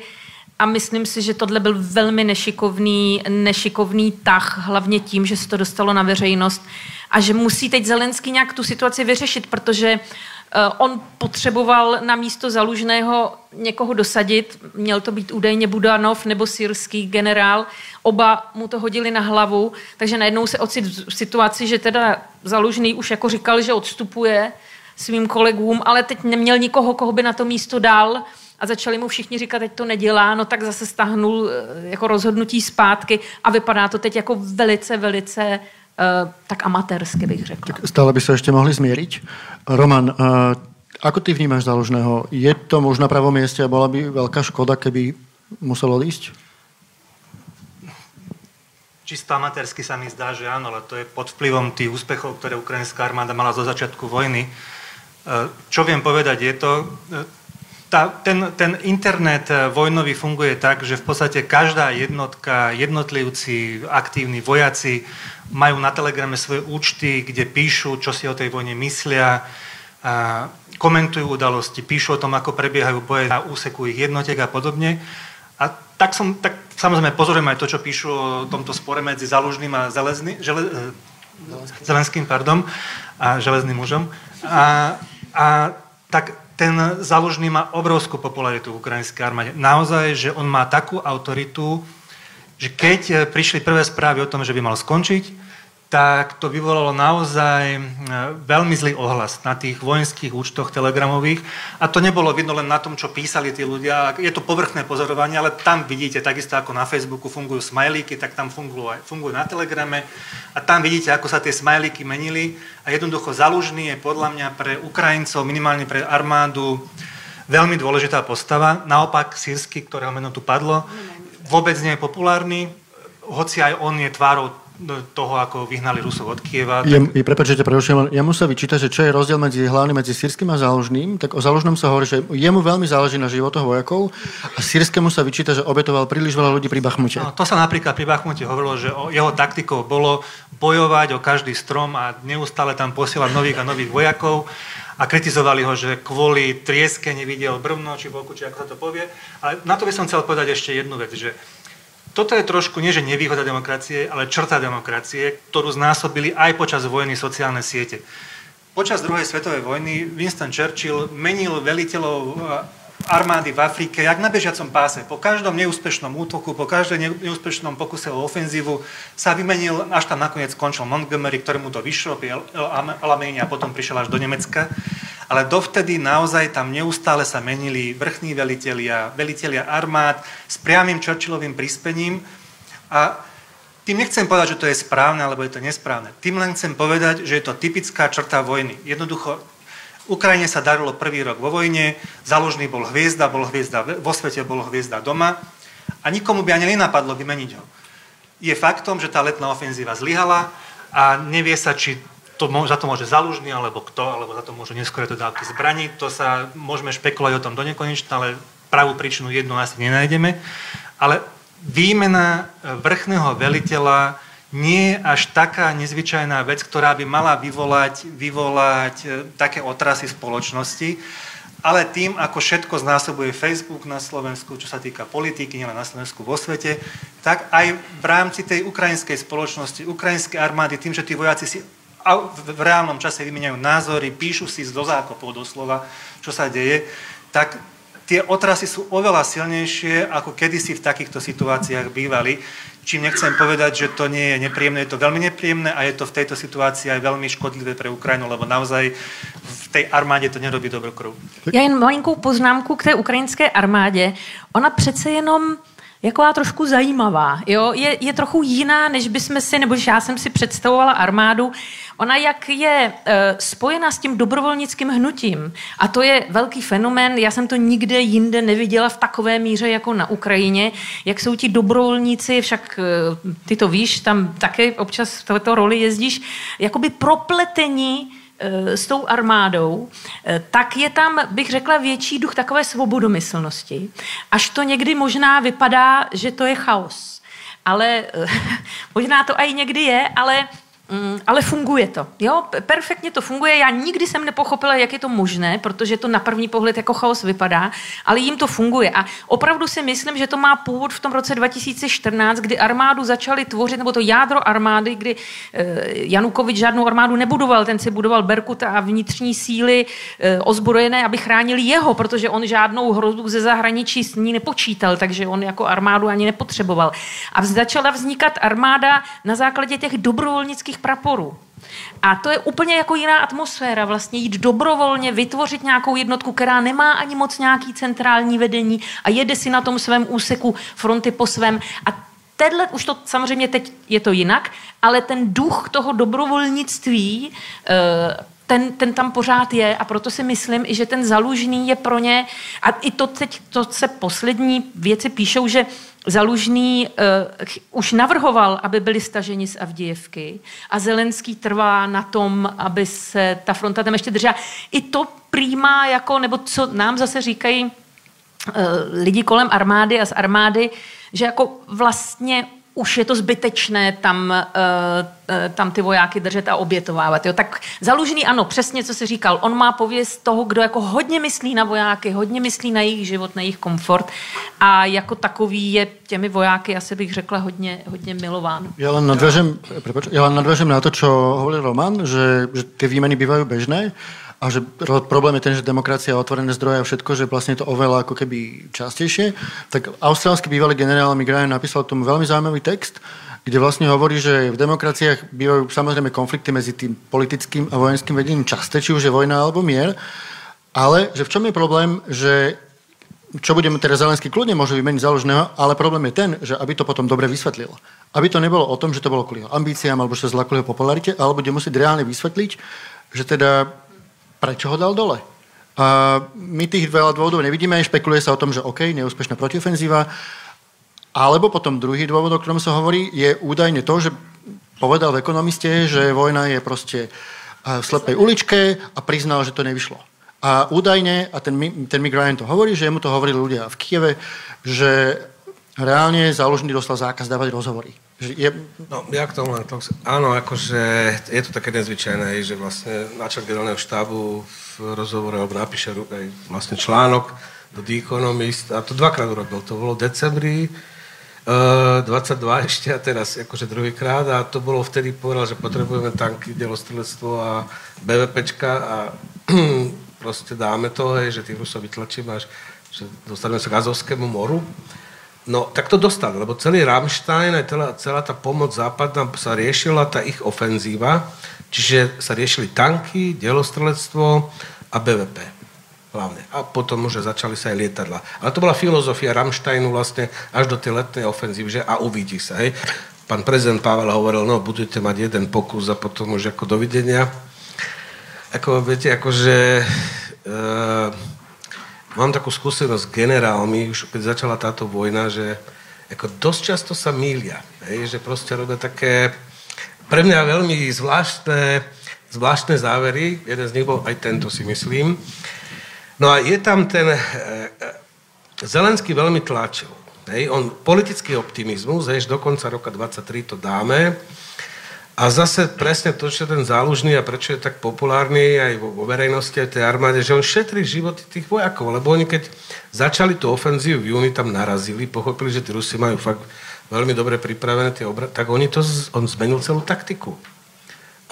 a myslím si, že tohle byl velmi nešikovný, nešikovný tah, hlavně tím, že se to dostalo na veřejnost a že musí teď Zelenský nějak tu situaci vyřešit, protože on potřeboval na místo Zalužného někoho dosadit, měl to být údajně Budanov nebo syrský generál, oba mu to hodili na hlavu, takže najednou se ocit v situaci, že teda Zalužný už jako říkal, že odstupuje svým kolegům, ale teď neměl nikoho, koho by na to místo dal. A začali mu všichni říkat, teď to nedělá, no tak zase stahnul eh, jako rozhodnutí zpátky a vypadá to teď jako velice, velice tak amatérsky bych řekla. Tak stále by se ještě mohli změřit. Roman, uh, ako ty vnímáš záložného? Je to možná pravom mieste a bola by veľká škoda, keby muselo odísť? Čisto amatérsky sa mi zdá, že áno, ale to je pod vplyvom tých úspechov, ktoré ukrajinská armáda mala zo začiatku vojny. Čo viem povedať, je to, tá, ten, ten internet eh, vojnový funguje tak, že v podstate každá jednotka, jednotlivci, aktívni vojaci majú na Telegrame svoje účty, kde píšu, čo si o tej vojne myslia, a komentujú udalosti, píšu o tom, ako prebiehajú boje na úseku ich jednotiek a podobne. A tak, som, tak samozrejme pozorujem aj to, čo píšu o tomto spore medzi Zalužným a Zelezny, žele, eh, Zelenským pardon, a Železným mužom. A, a tak ten Zalužný má obrovskú popularitu v ukrajinskej armáde. Naozaj, že on má takú autoritu, že keď eh, prišli prvé správy o tom, že by mal skončiť, tak to vyvolalo naozaj e, veľmi zlý ohlas na tých vojenských účtoch telegramových. A to nebolo vidno len na tom, čo písali tí ľudia. Je to povrchné pozorovanie, ale tam vidíte, takisto ako na Facebooku fungujú smajlíky, tak tam fungujú, fungujú na Telegrame. A tam vidíte, ako sa tie smajlíky menili. A jednoducho Zalužný je podľa mňa pre Ukrajincov, minimálne pre armádu, veľmi dôležitá postava. Naopak Sírsky, ktorého meno tu padlo, vôbec nie je populárny, hoci aj on je tvárou toho, ako vyhnali Rusov od Kieva. Tak... Je, je, prepáč, že ťa prerušujem, jemu sa vyčíta, že čo je rozdiel medzi hlavne medzi sírským a záložným, tak o záložnom sa hovorí, že jemu veľmi záleží na životoch vojakov a sírskému sa vyčíta, že obetoval príliš veľa ľudí pri Bachmute. No, to sa napríklad pri Bachmute hovorilo, že o jeho taktikou bolo bojovať o každý strom a neustále tam posielať nových a nových vojakov a kritizovali ho, že kvôli trieske nevidel brvno, či boku, či ako sa to povie. Ale na to by som chcel povedať ešte jednu vec, že toto je trošku nie, že nevýhoda demokracie, ale črta demokracie, ktorú znásobili aj počas vojny sociálne siete. Počas druhej svetovej vojny Winston Churchill menil veliteľov armády v Afrike, jak na bežiacom páse. Po každom neúspešnom útoku, po každom neúspešnom pokuse o ofenzívu sa vymenil, až tam nakoniec skončil Montgomery, ktorému to vyšlo, Alamein a potom prišiel až do Nemecka ale dovtedy naozaj tam neustále sa menili vrchní velitelia, velitelia armád s priamým Churchillovým prispením a tým nechcem povedať, že to je správne, alebo je to nesprávne. Tým len chcem povedať, že je to typická črta vojny. Jednoducho, Ukrajine sa darilo prvý rok vo vojne, záložný bol hviezda, bol hviezda vo svete, bol hviezda doma a nikomu by ani nenapadlo vymeniť ho. Je faktom, že tá letná ofenzíva zlyhala a nevie sa, či to, za to môže zalužný, alebo kto, alebo za to môžu neskôr dodávky zbraní. To sa môžeme špekulovať o tom do nekonečna, ale pravú príčinu jednu asi nenájdeme. Ale výmena vrchného veliteľa nie je až taká nezvyčajná vec, ktorá by mala vyvolať, vyvolať e, také otrasy spoločnosti, ale tým, ako všetko znásobuje Facebook na Slovensku, čo sa týka politiky, nielen na Slovensku, vo svete, tak aj v rámci tej ukrajinskej spoločnosti, ukrajinskej armády, tým, že tí vojaci si v reálnom čase vymeniajú názory, píšu si do zákopov doslova, čo sa deje, tak tie otrasy sú oveľa silnejšie, ako kedysi v takýchto situáciách bývali. Čím nechcem povedať, že to nie je nepríjemné, je to veľmi nepríjemné a je to v tejto situácii aj veľmi škodlivé pre Ukrajinu, lebo naozaj v tej armáde to nerobí dobrou krv. Já jen malinkou poznámku k té ukrajinské armádě. Ona přece jenom jako trošku zajímavá. Jo? Je, je trochu jiná, než bychom si, nebo já jsem si představovala armádu. Ona jak je e, spojena s tím dobrovolnickým hnutím, a to je velký fenomén, já jsem to nikde jinde neviděla v takové míře jako na Ukrajině, jak jsou ti dobrovolníci, však e, ty to víš, tam také občas v této roli jezdíš, jakoby propletení s tou armádou, eh, tak je tam, bych řekla, větší duch takové svobodomyslnosti. Až to někdy možná vypadá, že to je chaos. Ale eh, možná to i někdy je, ale Mm, ale funguje to. Jo, perfektně to funguje. Já nikdy jsem nepochopila, jak je to možné, protože to na první pohled jako chaos vypadá, ale jim to funguje. A opravdu si myslím, že to má původ v tom roce 2014, kdy armádu začali tvořit, nebo to jádro armády, kdy eh, Janukovič žádnou armádu nebudoval, ten si budoval Berkuta a vnitřní síly eh, ozbrojené, aby chránili jeho, protože on žádnou hrozbu ze zahraničí s ní nepočítal, takže on jako armádu ani nepotřeboval. A začala vznikat armáda na základě těch dobrovolnických praporů. A to je úplně jako jiná atmosféra, vlastně jít dobrovolně, vytvořit nějakou jednotku, která nemá ani moc nějaký centrální vedení a jede si na tom svém úseku fronty po svém. A tenhle, už to samozřejmě teď je to jinak, ale ten duch toho dobrovolnictví, eh, ten, ten tam pořád je a proto si myslím, že ten zalužný je pro ně, a i to teď, to se poslední věci píšou, že Zalužný uh, už navrhoval, aby byli staženi z Avdijevky a Zelenský trvá na tom, aby se ta fronta tam ještě držela. I to přijímá jako, nebo co nám zase říkají uh, lidi kolem armády a z armády, že jako vlastně už je to zbytečné tam, uh, tam ty vojáky držet a obětovávat. Jo? Tak zalužený, ano, přesně, co si říkal. On má pověst toho, kdo jako hodně myslí na vojáky, hodně myslí na jejich život, na jejich komfort a jako takový je těmi vojáky, asi bych řekla, hodně, hodně milován. Já len nadvážem, ja len nadvážem na to, čo hovoril Roman, že, že ty výmeny bývajú bežné a že problém je ten, že demokracia, otvorené zdroje a všetko, že vlastne je to oveľa ako keby častejšie, tak austrálsky bývalý generál Migraine napísal tomu veľmi zaujímavý text, kde vlastne hovorí, že v demokraciách bývajú samozrejme konflikty medzi tým politickým a vojenským vedením časté, či už je vojna alebo mier, ale že v čom je problém, že čo budeme teraz Zelenský kľudne môže vymeniť záložného, ale problém je ten, že aby to potom dobre vysvetlil. Aby to nebolo o tom, že to bolo kvôli ambíciám alebo že zlaklo jeho popularite, ale bude musieť reálne vysvetliť, že teda prečo ho dal dole? A my tých veľa dôvodov nevidíme, špekuluje sa o tom, že OK, neúspešná protiofenzíva, alebo potom druhý dôvod, o ktorom sa hovorí, je údajne to, že povedal v ekonomiste, že vojna je proste v slepej uličke a priznal, že to nevyšlo. A údajne, a ten, ten Mick Ryan to hovorí, že mu to hovorili ľudia v Kieve, že reálne záložný dostal zákaz dávať rozhovory. Je... No, ja k tomu len to... Áno, akože je to také nezvyčajné, že vlastne náčelník generálneho štábu v rozhovore alebo napíše aj vlastne článok do The Economist a to dvakrát urobil. To bolo v decembri uh, eh, 22 ešte a teraz akože druhýkrát a to bolo vtedy povedal, že potrebujeme tanky, delostrelectvo a BVPčka a proste dáme to, hej, že tých Rusov vytlačíme až že dostaneme sa k Azovskému moru. No, tak to dostali, lebo celý Rammstein, aj celá, celá tá pomoc západná sa riešila, tá ich ofenzíva, čiže sa riešili tanky, delostrelectvo a BVP hlavne. A potom už začali sa aj lietadla. Ale to bola filozofia Rammsteinu vlastne až do tej letnej ofenzívy, že a uvidí sa, hej. Pán prezident Pavel hovoril, no budete mať jeden pokus a potom už ako dovidenia. ako viete, akože uh, mám takú skúsenosť s generálmi, už keď začala táto vojna, že ako dosť často sa mília, hej, že proste robia také pre mňa veľmi zvláštne, zvláštne závery. Jeden z nich bol aj tento, si myslím. No a je tam ten... E, Zelenský veľmi tlačil. Hej, on politický optimizmus, hej, do konca roka 23 to dáme, a zase presne to, čo ten zálužný a prečo je tak populárny aj vo, verejnosti, aj tej armáde, že on šetrí životy tých vojakov, lebo oni keď začali tú ofenzívu v júni, tam narazili, pochopili, že tí Rusi majú fakt veľmi dobre pripravené tie obrady, tak oni to, on zmenil celú taktiku.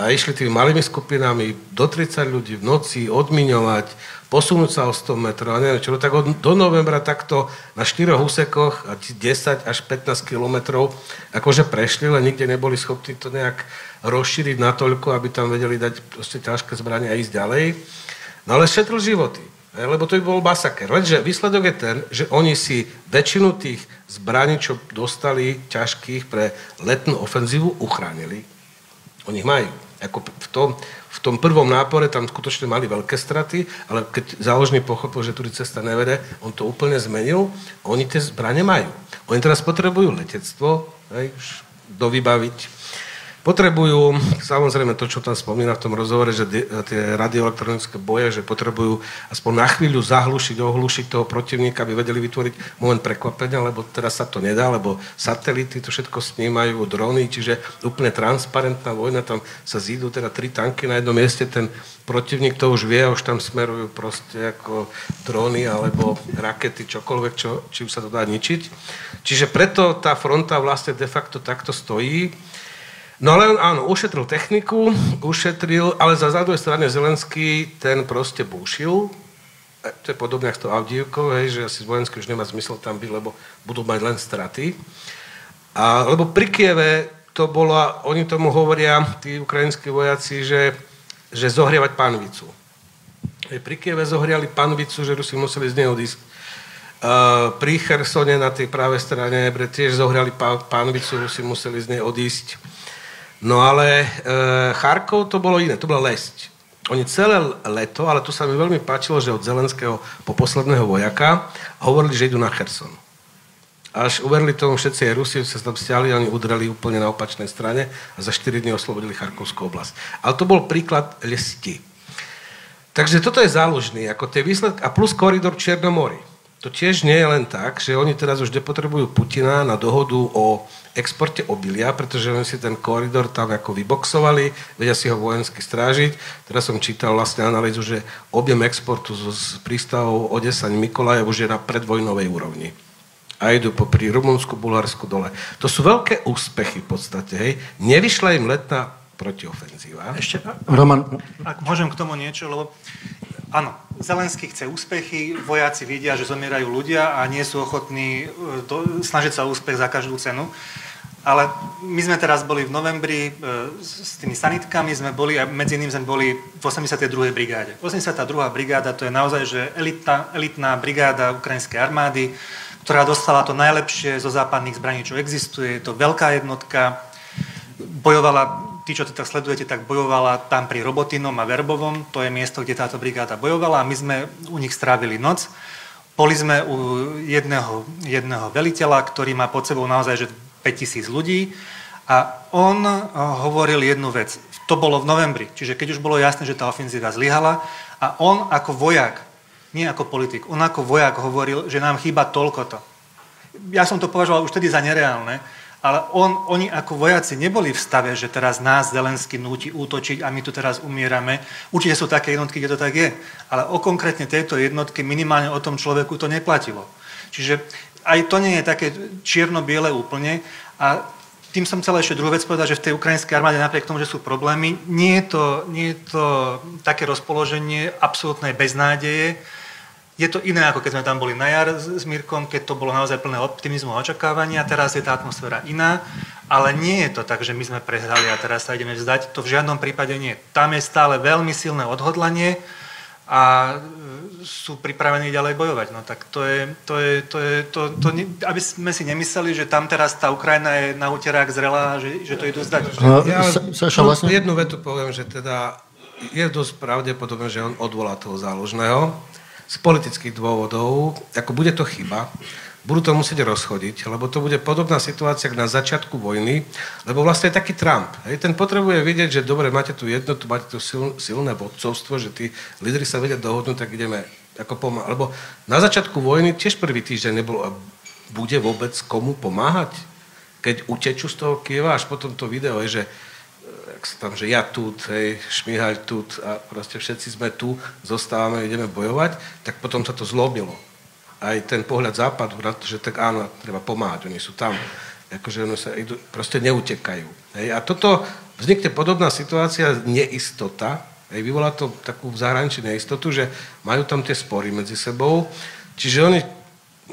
A išli tými malými skupinami do 30 ľudí v noci odmiňovať, posunúť sa o 100 metrov a neviem čo, tak od, do novembra takto na 4 úsekoch a 10 až 15 kilometrov akože prešli, len nikde neboli schopní to nejak rozšíriť natoľko, aby tam vedeli dať proste ťažké zbranie a ísť ďalej. No ale šetril životy, lebo to by bol masaker. Lenže výsledok je ten, že oni si väčšinu tých zbraní, čo dostali ťažkých pre letnú ofenzívu, uchránili. Oni ich majú. Ako v tom, v tom prvom nápore tam skutočne mali veľké straty, ale keď záložný pochopil, že tu cesta nevede, on to úplne zmenil. Oni tie zbrane majú. Oni teraz potrebujú letectvo, hej, už dovybaviť Potrebujú, samozrejme to, čo tam spomína v tom rozhovore, že tie radioelektronické boje, že potrebujú aspoň na chvíľu zahlušiť, ohlušiť toho protivníka, aby vedeli vytvoriť moment prekvapenia, lebo teraz sa to nedá, lebo satelity to všetko snímajú, drony, čiže úplne transparentná vojna, tam sa zídu teda tri tanky na jednom mieste, ten protivník to už vie, už tam smerujú proste ako drony alebo rakety, čokoľvek, čo, čím sa to dá ničiť. Čiže preto tá fronta vlastne de facto takto stojí No ale áno, ušetril techniku, ušetril, ale za druhej strane Zelenský ten proste búšil. E, to je podobne ako to Avdívko, hej, že asi vojenské už nemá zmysel tam byť, lebo budú mať len straty. A, lebo pri Kieve to bolo, oni tomu hovoria, tí ukrajinskí vojaci, že, že zohrievať panvicu. Hej, pri Kieve zohriali panvicu, že Rusi museli z nej odísť. Uh, pri Chersone na tej pravej strane tiež zohriali pánvicu, Rusi museli z nej odísť. No ale e, Charkov to bolo iné, to bola lesť. Oni celé leto, ale tu sa mi veľmi páčilo, že od Zelenského po posledného vojaka hovorili, že idú na Cherson. Až uverili tomu všetci aj Rusi, sa tam stiahli, oni udreli úplne na opačnej strane a za 4 dní oslobodili Charkovskú oblasť. Ale to bol príklad lesti. Takže toto je záložný, ako tie výsledky, a plus koridor Černomori. To tiež nie je len tak, že oni teraz už nepotrebujú Putina na dohodu o exporte obilia, pretože oni si ten koridor tam ako vyboxovali, vedia si ho vojensky strážiť. Teraz som čítal vlastne analýzu, že objem exportu z prístavov Odesaň Mikolajev už je na predvojnovej úrovni. A idú popri Rumunsku, Bulharsku dole. To sú veľké úspechy v podstate. Hej. Nevyšla im letná protiofenzíva. Ešte, Roman. Ak môžem k tomu niečo, lebo áno, Zelenský chce úspechy, vojaci vidia, že zomierajú ľudia a nie sú ochotní e, do, snažiť sa o úspech za každú cenu. Ale my sme teraz boli v novembri e, s tými sanitkami, sme boli a medzi iným sme boli v 82. brigáde. 82. brigáda to je naozaj že elitná, elitná brigáda ukrajinskej armády, ktorá dostala to najlepšie zo západných zbraní, čo existuje. Je to veľká jednotka, bojovala, tí, čo to tak sledujete, tak bojovala tam pri Robotinom a Verbovom, to je miesto, kde táto brigáda bojovala a my sme u nich strávili noc. Boli sme u jedného, jedného veliteľa, ktorý má pod sebou naozaj že 5000 ľudí a on eh, hovoril jednu vec. To bolo v novembri, čiže keď už bolo jasné, že tá ofenzíva zlyhala a on ako vojak, nie ako politik, on ako vojak hovoril, že nám chýba toľko to. Ja som to považoval už tedy za nereálne, ale on, oni ako vojaci neboli v stave, že teraz nás Zelensky núti útočiť a my tu teraz umierame. Určite sú také jednotky, kde to tak je. Ale o konkrétne tejto jednotky minimálne o tom človeku to neplatilo. Čiže aj to nie je také čierno-biele úplne. A tým som chcel ešte druhú vec povedať, že v tej ukrajinskej armáde napriek tomu, že sú problémy, nie je to, nie je to také rozpoloženie absolútnej beznádeje. Je to iné, ako keď sme tam boli na jar s Mirkom, keď to bolo naozaj plné optimizmu a očakávania. Teraz je tá atmosféra iná, ale nie je to tak, že my sme prehrali a teraz sa ideme vzdať. To v žiadnom prípade nie. Tam je stále veľmi silné odhodlanie a sú pripravení ďalej bojovať. No tak to je, to je, to je, to, to, aby sme si nemysleli, že tam teraz tá Ukrajina je na úterák zrelá, že, že to idú zdať. Ja, Saša, vlastne... jednu vetu poviem, že teda je dosť pravdepodobné, že on odvolá toho záložného z politických dôvodov, ako bude to chyba, budú to musieť rozchodiť, lebo to bude podobná situácia na začiatku vojny, lebo vlastne je taký Trump. Hej, ten potrebuje vidieť, že dobre, máte tu jednotu, máte tu sil, silné vodcovstvo, že tí lídry sa vedia dohodnúť, tak ideme ako pomáhať. Lebo na začiatku vojny tiež prvý týždeň nebolo, a bude vôbec komu pomáhať? Keď utečú z toho Kieva, až potom to video je, že jak sa tam, že ja tu, hej, Šmihaj tu a proste všetci sme tu, zostávame, ideme bojovať, tak potom sa to zlobilo aj ten pohľad západu na to, že tak áno, treba pomáhať, oni sú tam, akože oni sa idú, proste neutekajú. Hej. A toto vznikne podobná situácia, neistota, hej, vyvolá to takú zahraničnú neistotu, že majú tam tie spory medzi sebou, čiže oni,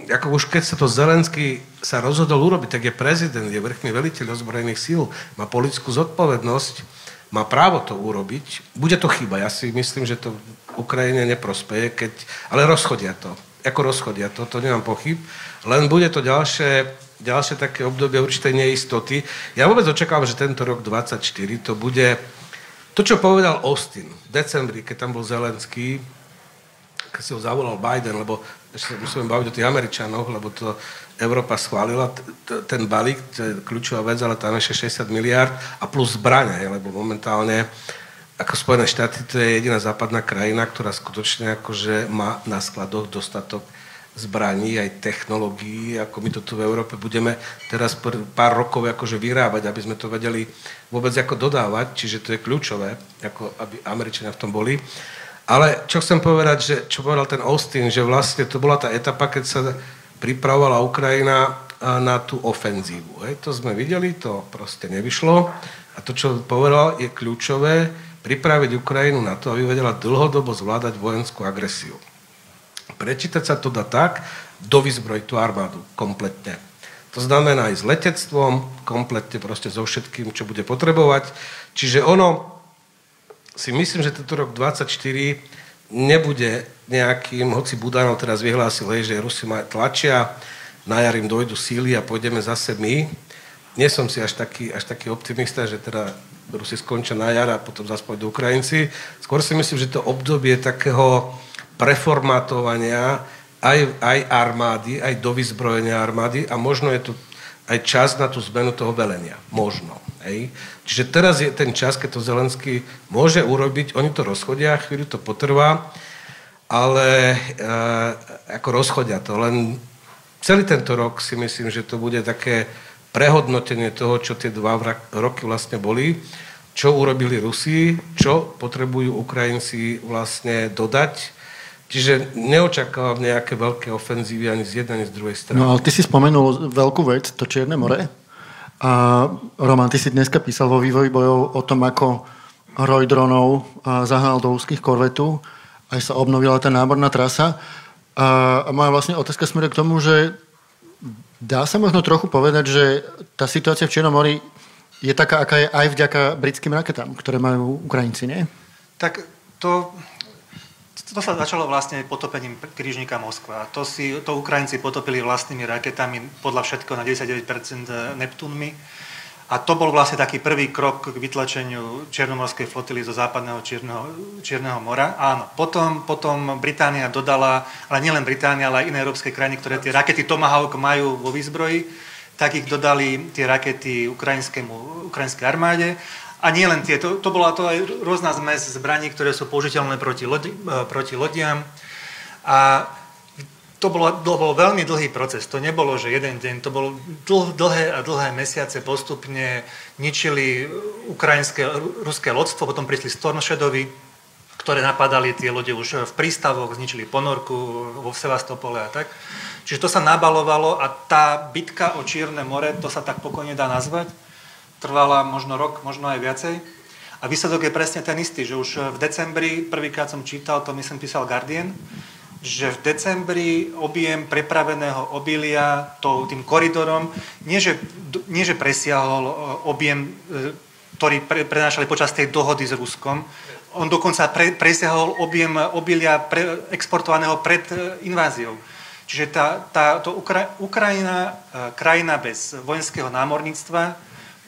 ako už keď sa to Zelenský sa rozhodol urobiť, tak je prezident, je vrchný veliteľ ozbrojených síl, má politickú zodpovednosť, má právo to urobiť. Bude to chyba, ja si myslím, že to Ukrajine neprospeje, keď, ale rozchodia to ako rozchodia, to, to nemám pochyb, len bude to ďalšie, ďalšie také obdobie určitej neistoty. Ja vôbec očakávam, že tento rok 24 to bude to, čo povedal Austin v decembri, keď tam bol Zelenský, keď si ho zavolal Biden, lebo ešte musíme baviť o tých Američanoch, lebo to Európa schválila, ten balík, to je kľúčová vec, ale tam ešte 60 miliard a plus zbrania, lebo momentálne ako Spojené štáty to je jediná západná krajina, ktorá skutočne akože má na skladoch dostatok zbraní, aj technológií, ako my to tu v Európe budeme teraz pár rokov akože vyrábať, aby sme to vedeli vôbec ako dodávať, čiže to je kľúčové, ako aby Američania v tom boli. Ale čo chcem povedať, že čo povedal ten Austin, že vlastne to bola tá etapa, keď sa pripravovala Ukrajina na tú ofenzívu. Hej, to sme videli, to proste nevyšlo. A to, čo povedal, je kľúčové, pripraviť Ukrajinu na to, aby vedela dlhodobo zvládať vojenskú agresiu. Prečítať sa to dá tak, dovyzbrojiť tú armádu kompletne. To znamená aj s letectvom, kompletne proste so všetkým, čo bude potrebovať. Čiže ono, si myslím, že tento rok 24 nebude nejakým, hoci Budanov teraz vyhlásil, že Rusi ma tlačia, na jar im dojdu síly a pôjdeme zase my. Nie som si až taký, až taký optimista, že teda Rusi skončia na jar a potom zase pôjdu Ukrajinci. Skôr si myslím, že to obdobie takého preformátovania aj, aj armády, aj do vyzbrojenia armády a možno je to aj čas na tú zmenu toho velenia. Možno. Hej. Čiže teraz je ten čas, keď to Zelenský môže urobiť, oni to rozchodia, chvíľu to potrvá, ale e, ako rozchodia to. Len celý tento rok si myslím, že to bude také prehodnotenie toho, čo tie dva roky vlastne boli, čo urobili Rusi, čo potrebujú Ukrajinci vlastne dodať. Čiže neočakávam nejaké veľké ofenzívy ani z jednej, ani z druhej strany. No ale ty si spomenul veľkú vec, to Čierne more. A Roman, ty si dneska písal vo vývoji bojov o tom, ako roj dronov zahnal do úzkých korvetu, aj sa obnovila tá náborná trasa. A moja vlastne otázka smeruje k tomu, že Dá sa možno trochu povedať, že tá situácia v Čiernom mori je taká, aká je aj vďaka britským raketám, ktoré majú Ukrajinci, nie? Tak to, to sa začalo vlastne potopením krížnika Moskva. To, si, to Ukrajinci potopili vlastnými raketami podľa všetkého na 99% Neptúnmi. A to bol vlastne taký prvý krok k vytlačeniu Čiernomorskej flotily zo západného Čierneho, Čierneho mora. Áno, potom, potom Británia dodala, ale nielen Británia, ale aj iné európske krajiny, ktoré tie rakety Tomahawk majú vo výzbroji, tak ich dodali tie rakety ukrajinskému, ukrajinskej armáde. A nie len tie, to, bola to aj rôzna zmes zbraní, ktoré sú použiteľné proti, lodi, eh, proti lodiam. A to bolo, to bol veľmi dlhý proces. To nebolo, že jeden deň, to bolo dl, dlhé a dlhé mesiace postupne ničili ukrajinské, ruské lodstvo, potom prišli Stornšedovi, ktoré napadali tie lode už v prístavoch, zničili ponorku vo Sevastopole a tak. Čiže to sa nabalovalo a tá bitka o Čierne more, to sa tak pokojne dá nazvať, trvala možno rok, možno aj viacej. A výsledok je presne ten istý, že už v decembri, prvýkrát som čítal, to myslím písal Guardian, že v decembri objem prepraveného obilia to, tým koridorom nie že, nie, že presiahol e, objem, e, ktorý pre, prenášali počas tej dohody s Ruskom, on dokonca pre, presiahol objem obilia pre, exportovaného pred e, inváziou. Čiže tá, tá, to Ukra- Ukrajina, krajina bez vojenského námorníctva,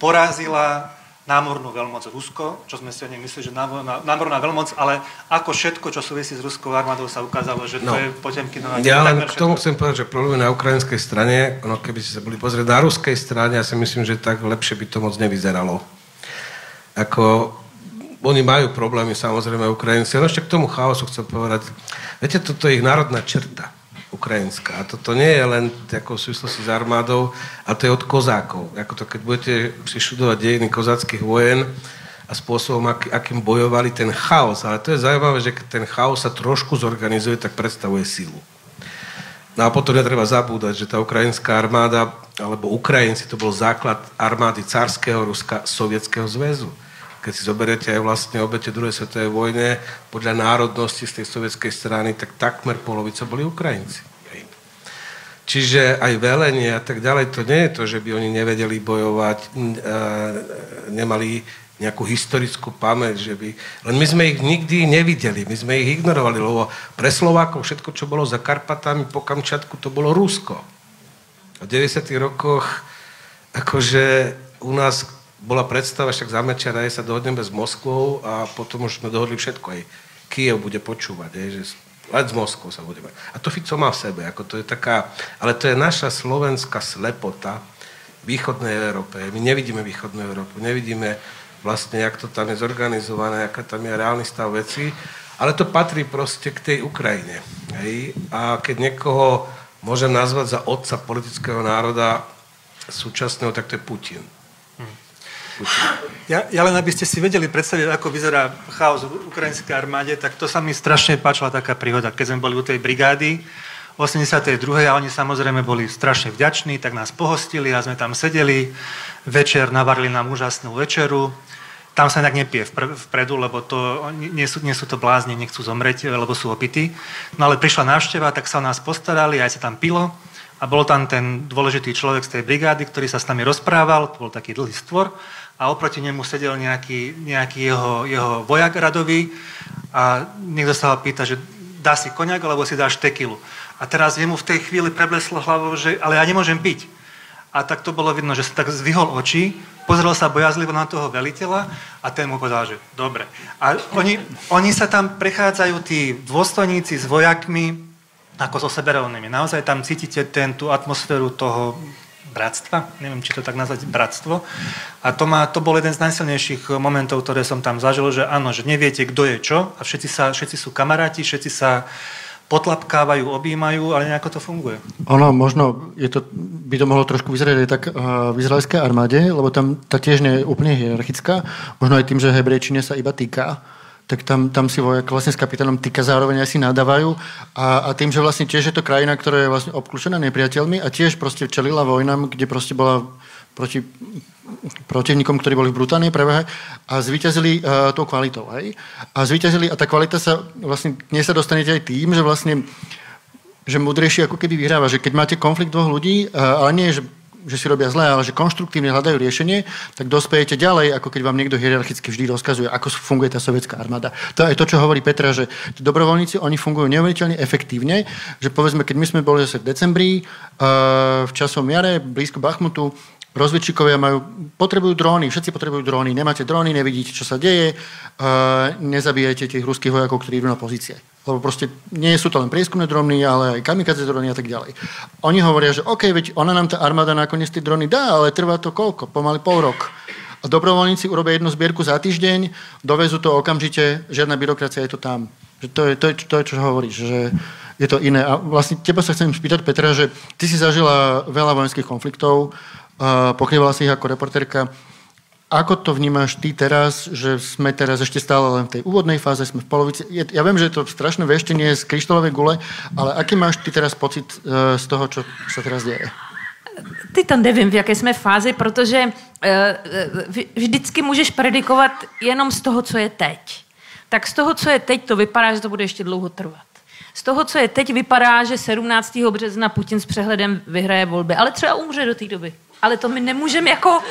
porazila námornú veľmoc Rusko, čo sme si nej mysleli, že námorná, námorná veľmoc, ale ako všetko, čo súvisí s ruskou armádou, sa ukázalo, že to no. je Potemkinová. Ja len k tomu chcem povedať, že problém na ukrajinskej strane, no keby ste sa boli pozrieť na ruskej strane, ja si myslím, že tak lepšie by to moc nevyzeralo. Ako oni majú problémy, samozrejme, Ukrajinci. No ešte k tomu chaosu chcem povedať. Viete, toto je ich národná črta ukrajinská. A toto nie je len ako v súvislosti s armádou, ale to je od kozákov. Ako to, keď budete prišudovať dejiny kozáckých vojen a spôsobom, aký, akým bojovali ten chaos. Ale to je zaujímavé, že keď ten chaos sa trošku zorganizuje, tak predstavuje silu. No a potom netreba zabúdať, že tá ukrajinská armáda, alebo Ukrajinci, to bol základ armády carského Ruska, Sovietskeho zväzu keď si zoberiete aj vlastne obete druhej svetovej vojne, podľa národnosti z tej sovietskej strany, tak takmer polovica boli Ukrajinci. Čiže aj velenie a tak ďalej, to nie je to, že by oni nevedeli bojovať, nemali nejakú historickú pamäť, že by... Len my sme ich nikdy nevideli, my sme ich ignorovali, lebo pre Slovákov všetko, čo bolo za Karpatami po Kamčatku, to bolo Rusko. V 90. rokoch akože u nás bola predstava, však za Mečera sa dohodneme s Moskvou a potom už sme dohodli všetko. Aj Kiev bude počúvať, aj, že len s Moskvou sa budeme. A to Fico má v sebe, ako to je taká, ale to je naša slovenská slepota východnej Európe. My nevidíme východnú Európu, nevidíme vlastne, jak to tam je zorganizované, aká tam je reálny stav veci, ale to patrí proste k tej Ukrajine. Hej? A keď niekoho môžem nazvať za otca politického národa súčasného, tak to je Putin. Ja, ja len aby ste si vedeli predstaviť, ako vyzerá chaos v ukrajinskej armáde, tak to sa mi strašne páčila taká príhoda, keď sme boli u tej brigády, 82. a oni samozrejme boli strašne vďační, tak nás pohostili a sme tam sedeli. Večer navarili nám úžasnú večeru. Tam sa inak nepije vpredu, lebo to, nie, sú, nie sú to blázni, nechcú zomrieť, lebo sú opití. No ale prišla návšteva, tak sa o nás postarali, aj sa tam pilo. A bol tam ten dôležitý človek z tej brigády, ktorý sa s nami rozprával, to bol taký dlhý stvor a oproti nemu sedel nejaký, nejaký jeho, jeho vojak radový a niekto sa ho pýta, že dá si koniak, alebo si dáš tekilu. A teraz jemu v tej chvíli prebleslo hlavou, že ale ja nemôžem piť. A tak to bolo vidno, že sa tak zvyhol oči, pozrel sa bojazlivo na toho veliteľa a ten mu povedal, že dobre. A oni, oni sa tam prechádzajú, tí dôstojníci s vojakmi, ako so seberovnými. Naozaj tam cítite ten, tú atmosféru toho bratstva, neviem, či to tak nazvať bratstvo. A to, má, to bol jeden z najsilnejších momentov, ktoré som tam zažil, že áno, že neviete, kto je čo a všetci, sa, všetci sú kamaráti, všetci sa potlapkávajú, objímajú, ale nejako to funguje. Ono, možno je to, by to mohlo trošku vyzerať aj tak uh, v izraelskej armáde, lebo tam tá tiež nie je úplne hierarchická, možno aj tým, že hebrejčine sa iba týka tak tam, tam si vojak vlastne s kapitánom týka zároveň asi nadávajú a, a tým, že vlastne tiež je to krajina, ktorá je vlastne obklúčená nepriateľmi a tiež proste čelila vojnam, kde proste bola proti protivníkom, ktorí boli v brutálnej prevahe a zvíťazili uh, tou kvalitou. Hej? A zvíťazili a tá kvalita sa vlastne, dnes sa dostanete aj tým, že vlastne že múdrejšie ako keby vyhráva, že keď máte konflikt dvoch ľudí, uh, ale nie, že že si robia zle, ale že konštruktívne hľadajú riešenie, tak dospejete ďalej, ako keď vám niekto hierarchicky vždy rozkazuje, ako funguje tá sovietská armáda. To je to, čo hovorí Petra, že tí dobrovoľníci, oni fungujú neuveriteľne efektívne, že povedzme, keď my sme boli zase v decembri, uh, v časom jare, blízko Bachmutu, Rozvedčíkovia majú, potrebujú dróny, všetci potrebujú dróny. Nemáte dróny, nevidíte, čo sa deje, uh, nezabijajte tých ruských vojakov, ktorí idú na pozície. Lebo proste nie sú to len prieskumné dróny, ale aj kamikaze dróny a tak ďalej. Oni hovoria, že OK, veď ona nám tá armáda nakoniec tie dróny dá, ale trvá to koľko? Pomaly pol rok. A dobrovoľníci urobia jednu zbierku za týždeň, dovezú to okamžite, žiadna byrokracia je to tam. Že to, je, to, je, to je, čo hovoríš, že je to iné. A vlastne teba sa chcem spýtať, Petra, že ty si zažila veľa vojenských konfliktov, pokrývala si ich ako reportérka. Ako to vnímaš ty teraz, že sme teraz ešte stále len v tej úvodnej fáze, sme v polovici. Ja viem, že je to strašné veštenie z kryštálovej gule, ale aký máš ty teraz pocit e, z toho, čo sa teraz deje? Ty to nevím, v jaké jsme fázi, protože uh, vždycky můžeš predikovat jenom z toho, co je teď. Tak z toho, co je teď, to vypadá, že to bude ještě dlouho trvat. Z toho, co je teď, vypadá, že 17. března Putin s přehledem vyhraje volby, ale třeba umře do té doby ale to my nemůžeme jako...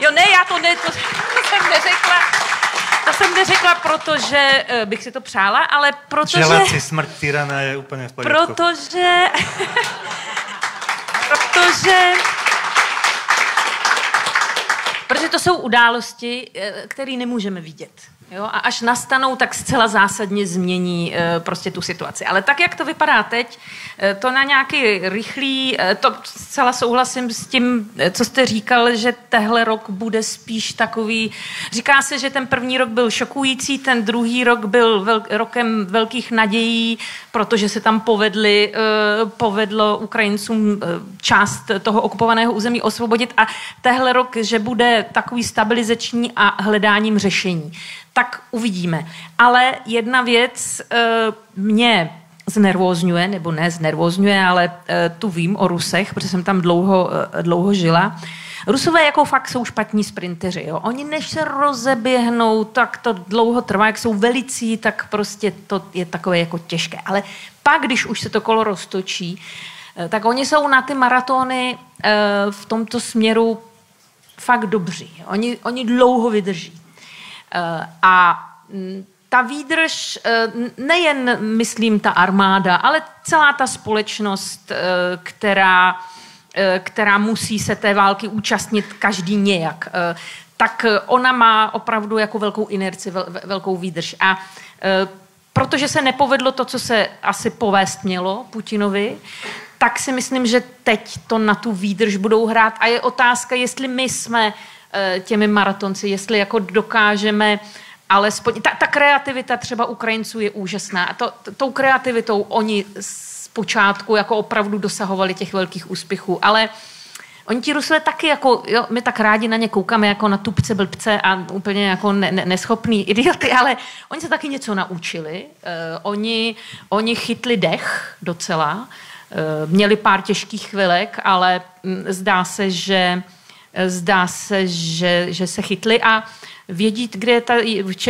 jo, ne, já to ne, to, to jsem neřekla. To jsem neřekla, protože uh, bych si to přála, ale protože... Želať si smrt tyrana je úplně v pořádku. Protože... protože... Protože to jsou události, eh, které nemůžeme vidět. Jo? A až nastanou, tak zcela zásadně změní e, prostě tu situaci. Ale tak, jak to vypadá teď, e, to na nějaký rychlý, e, to zcela souhlasím s tím, co jste říkal, že tehle rok bude spíš takový, říká se, že ten první rok byl šokující, ten druhý rok byl vel, rokem velkých nadějí, protože se tam povedli, e, povedlo Ukrajincům e, část toho okupovaného území osvobodit a tehle rok, že bude takový stabilizační a hledáním řešení tak uvidíme. Ale jedna věc e, mě znervózňuje, nebo ne znervózňuje, ale e, tu vím o Rusech, protože jsem tam dlouho, e, dlouho žila. Rusové jako fakt jsou špatní sprinteři. Jo? Oni než se rozeběhnou, tak to dlouho trvá, jak jsou velicí, tak prostě to je takové jako těžké. Ale pak, když už se to kolo roztočí, tak oni jsou na ty maratony v tomto směru fakt dobří. Oni, oni dlouho vydrží. Eh, a mm, ta výdrž, eh, nejen, myslím, ta armáda, ale celá ta společnost, eh, která, která musí se té války účastnit každý nějak, tak ona má opravdu jako velkou inerci, velkou výdrž. A protože se nepovedlo to, co se asi povést mělo Putinovi, tak si myslím, že teď to na tu výdrž budou hrát. A je otázka, jestli my jsme těmi maratonci, jestli jako dokážeme alespoň, ta, ta kreativita třeba Ukrajinců je úžasná. A to, tou kreativitou oni z počátku jako opravdu dosahovali těch velkých úspěchů, ale Oni ti Rusové taky, jako, jo, my tak rádi na ně koukáme jako na tupce, blbce a úplně jako ne, ne, neschopný idioty, ale oni se taky něco naučili. Uh, oni, oni chytli dech docela, uh, měli pár těžkých chvilek, ale m, zdá se, že zdá se, že, že se chytli a vědí, kde ta,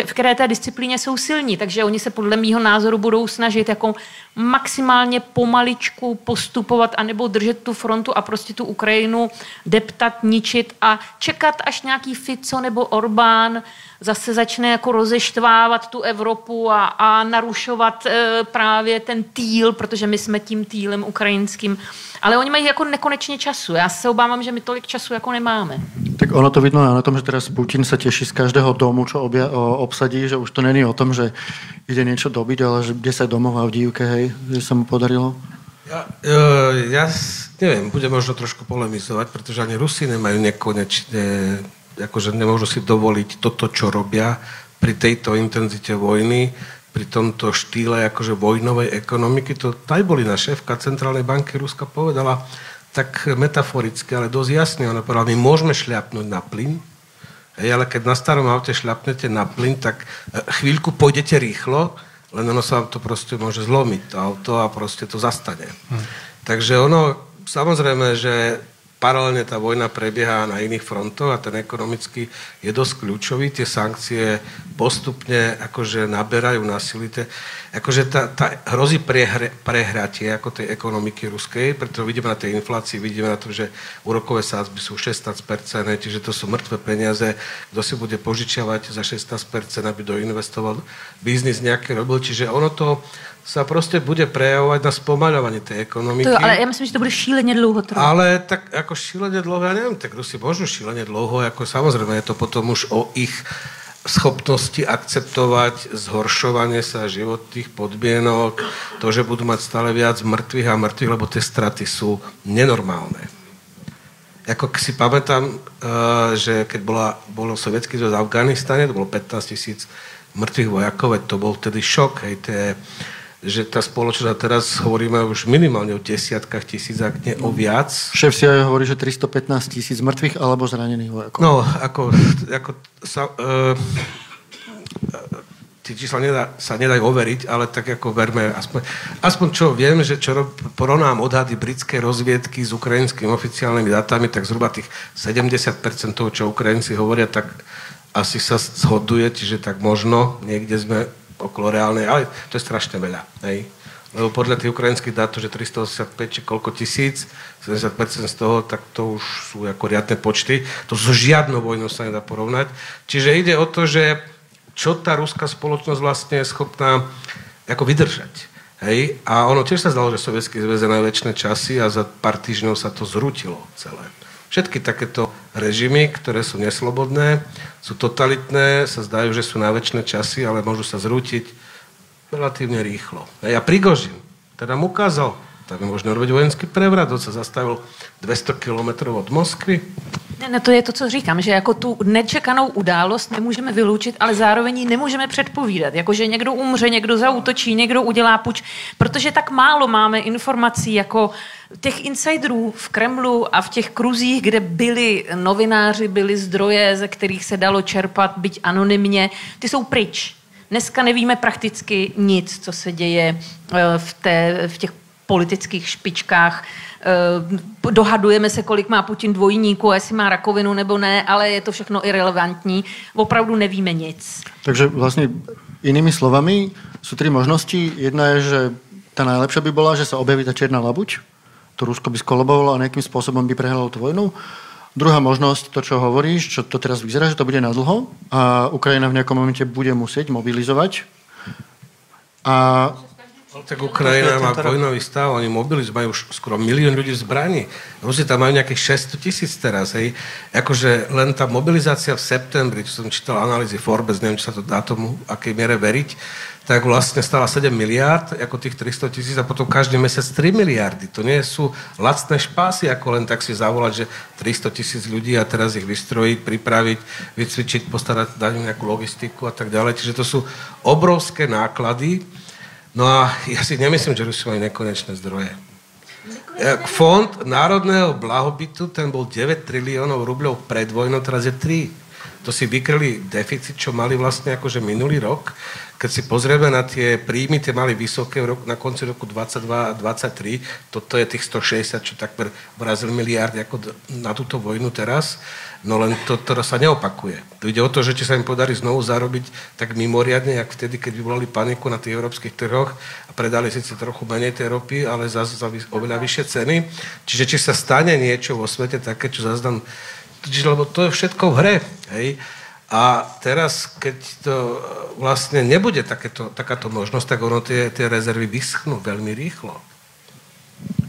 v které té disciplíně jsou silní. Takže oni se podle mýho názoru budou snažit jako maximálně pomaličku postupovat anebo držet tu frontu a prostě tu Ukrajinu deptat, ničit a čekat, až nějaký Fico nebo Orbán zase začne jako rozeštvávat tu Evropu a, a narušovat e, právě ten týl, protože my jsme tím týlem ukrajinským. Ale oni mají jako nekonečně času. Já se obávám, že my tolik času jako nemáme. Tak ono to vidno na tom, že teraz Putin se těší z každého domu, čo obja, o, obsadí, že už to není o tom, že ide niečo dobiť, ale že 10 domov a v dívke, hej, že sa mu podarilo. Ja, uh, ja neviem, budem možno trošku polemizovať, pretože ani Rusi nemajú nekonečne akože nemôžu si dovoliť toto, čo robia pri tejto intenzite vojny, pri tomto štýle akože vojnovej ekonomiky. To aj boli na šéfka Centrálnej banky Ruska povedala tak metaforicky, ale dosť jasne. Ona povedala, my môžeme šľapnúť na plyn, hej, ale keď na starom aute šľapnete na plyn, tak e, chvíľku pôjdete rýchlo, len ono sa to proste môže zlomiť, to auto, a proste to zastane. Hm. Takže ono, samozrejme, že paralelne tá vojna prebieha na iných frontoch a ten ekonomický je dosť kľúčový. Tie sankcie postupne akože naberajú na silite. Akože tá, tá hrozí prehre, prehratie ako tej ekonomiky ruskej, pretože vidíme na tej inflácii, vidíme na to, že úrokové sázby sú 16%, čiže to sú mŕtve peniaze. Kto si bude požičiavať za 16%, aby doinvestoval biznis nejaké robil. Čiže ono to sa proste bude prejavovať na spomaľovanie tej ekonomiky. To, ale ja myslím, že to bude šíleně dlouho trvať. Ale tak ako šíleně dlouho, ja neviem, tak Rusi môžu šíleně dlouho, ako samozrejme je to potom už o ich schopnosti akceptovať zhoršovanie sa životných podmienok, to, že budú mať stále viac mŕtvych a mŕtvych, lebo tie straty sú nenormálne. Ako si pamätám, eh, že keď bola, bolo sovietský zväz v Afganistane, to bolo 15 tisíc mŕtvych vojakov, to bol vtedy šok, hej, tie že tá spoločnosť, a teraz hovoríme už minimálne o desiatkách tisíc, ak nie o viac. Šéf si aj hovorí, že 315 tisíc mŕtvych alebo zranených vojakov. No, ako, ako sa, uh, tie čísla nedá, sa nedajú overiť, ale tak ako verme, aspoň, aspoň čo viem, že čo porovnám odhady britskej rozviedky s ukrajinskými oficiálnymi datami, tak zhruba tých 70% toho, čo Ukrajinci hovoria, tak asi sa zhoduje, čiže tak možno niekde sme okolo reálnej, ale to je strašne veľa. Hej. Lebo podľa tých ukrajinských dát, že 385 či koľko tisíc, 70% z toho, tak to už sú ako riadne počty. To so žiadnou vojnou sa nedá porovnať. Čiže ide o to, že čo tá ruská spoločnosť vlastne je schopná ako vydržať. Hej? A ono tiež sa zdalo, že Sovietský zväz je najväčšie časy a za pár týždňov sa to zrutilo celé. Všetky takéto režimy, ktoré sú neslobodné, sú totalitné, sa zdajú, že sú na väčšie časy, ale môžu sa zrútiť relatívne rýchlo. A ja Prigožin, teda mu ukázal, je možno robiť vojenský prevrat, on sa zastavil 200 kilometrov od Moskvy, ne, ne, to je to, co říkám, že jako tu nečekanou událost nemůžeme vyloučit, ale zároveň ji nemůžeme předpovídat. Jako, někdo umře, někdo zautočí, někdo udělá puč, protože tak málo máme informací jako těch insiderů v Kremlu a v těch kruzích, kde byli novináři, byly zdroje, ze kterých se dalo čerpat, byť anonymně, ty jsou pryč. Dneska nevíme prakticky nic, co se děje eh, v, té, v těch politických špičkách Eh, dohadujeme se, kolik má Putin dvojníku, jestli má rakovinu nebo ne, ale je to všechno irrelevantní. Opravdu nevíme nic. Takže vlastně inými slovami sú tri možnosti. Jedna je, že tá najlepšia by bola, že sa objaví tá čierna labuť, to Rusko by skolobovalo a nejakým spôsobom by prehralo tú vojnu. Druhá možnosť, to, čo hovoríš, čo to teraz vyzerá, že to bude nadlho a Ukrajina v nejakom momente bude musieť mobilizovať. A tak Ukrajina má vojnový stav, oni mobilizujú, majú už skoro milión ľudí v zbraní. Rusi tam majú nejakých 600 tisíc teraz, hej. Akože len tá mobilizácia v septembri, čo som čítal analýzy Forbes, neviem, či sa to dá tomu, akej miere veriť, tak vlastne stala 7 miliard, ako tých 300 tisíc a potom každý mesiac 3 miliardy. To nie sú lacné špásy, ako len tak si zavolať, že 300 tisíc ľudí a teraz ich vystrojiť, pripraviť, vycvičiť, postarať, dať nejakú logistiku a tak ďalej. Čiže to sú obrovské náklady, No a ja si nemyslím, že Rusi majú nekonečné zdroje. Fond národného blahobytu, ten bol 9 triliónov rubľov pred vojnou, teraz je 3. To si vykryli deficit, čo mali vlastne akože minulý rok. Keď si pozrieme na tie príjmy, tie mali vysoké v roku, na konci roku 22 a 23, toto je tých 160, čo takmer vrazil miliardy ako na túto vojnu teraz. No len to, to sa neopakuje. To ide o to, že či sa im podarí znovu zarobiť tak mimoriadne, jak vtedy, keď vyvolali paniku na tých európskych trhoch a predali síce trochu menej tej ropy, ale za, za oveľa vyššie ceny. Čiže či sa stane niečo vo svete také, čo čiže, lebo to je všetko v hre. Hej? A teraz, keď to vlastne nebude takéto, takáto možnosť, tak ono tie, tie rezervy vyschnú veľmi rýchlo.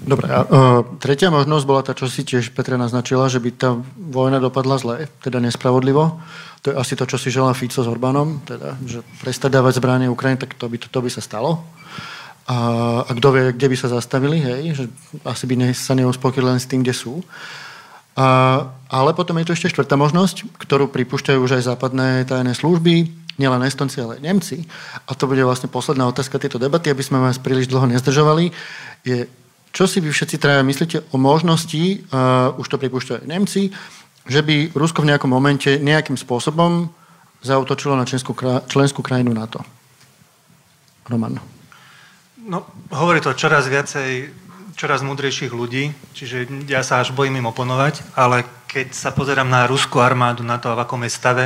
Dobre, a uh, tretia možnosť bola tá, čo si tiež Petra naznačila, že by tá vojna dopadla zle, teda nespravodlivo. To je asi to, čo si želá Fico s Orbánom, teda, že prestať dávať zbranie Ukrajine, tak to by, to, to by sa stalo. A, a kto vie, kde by sa zastavili, hej, že asi by ne, sa neuspokojili len s tým, kde sú. A, ale potom je tu ešte štvrtá možnosť, ktorú pripúšťajú už aj západné tajné služby, nielen Estonci, ale aj Nemci. A to bude vlastne posledná otázka tejto debaty, aby sme vás príliš dlho nezdržovali. Je čo si vy všetci traja myslíte o možnosti, uh, už to pripúšťajú Nemci, že by Rusko v nejakom momente nejakým spôsobom zautočilo na členskú, členskú krajinu NATO? Roman. No, hovorí to čoraz viacej, čoraz múdrejších ľudí, čiže ja sa až bojím im oponovať, ale keď sa pozerám na ruskú armádu, na to, v akom je stave,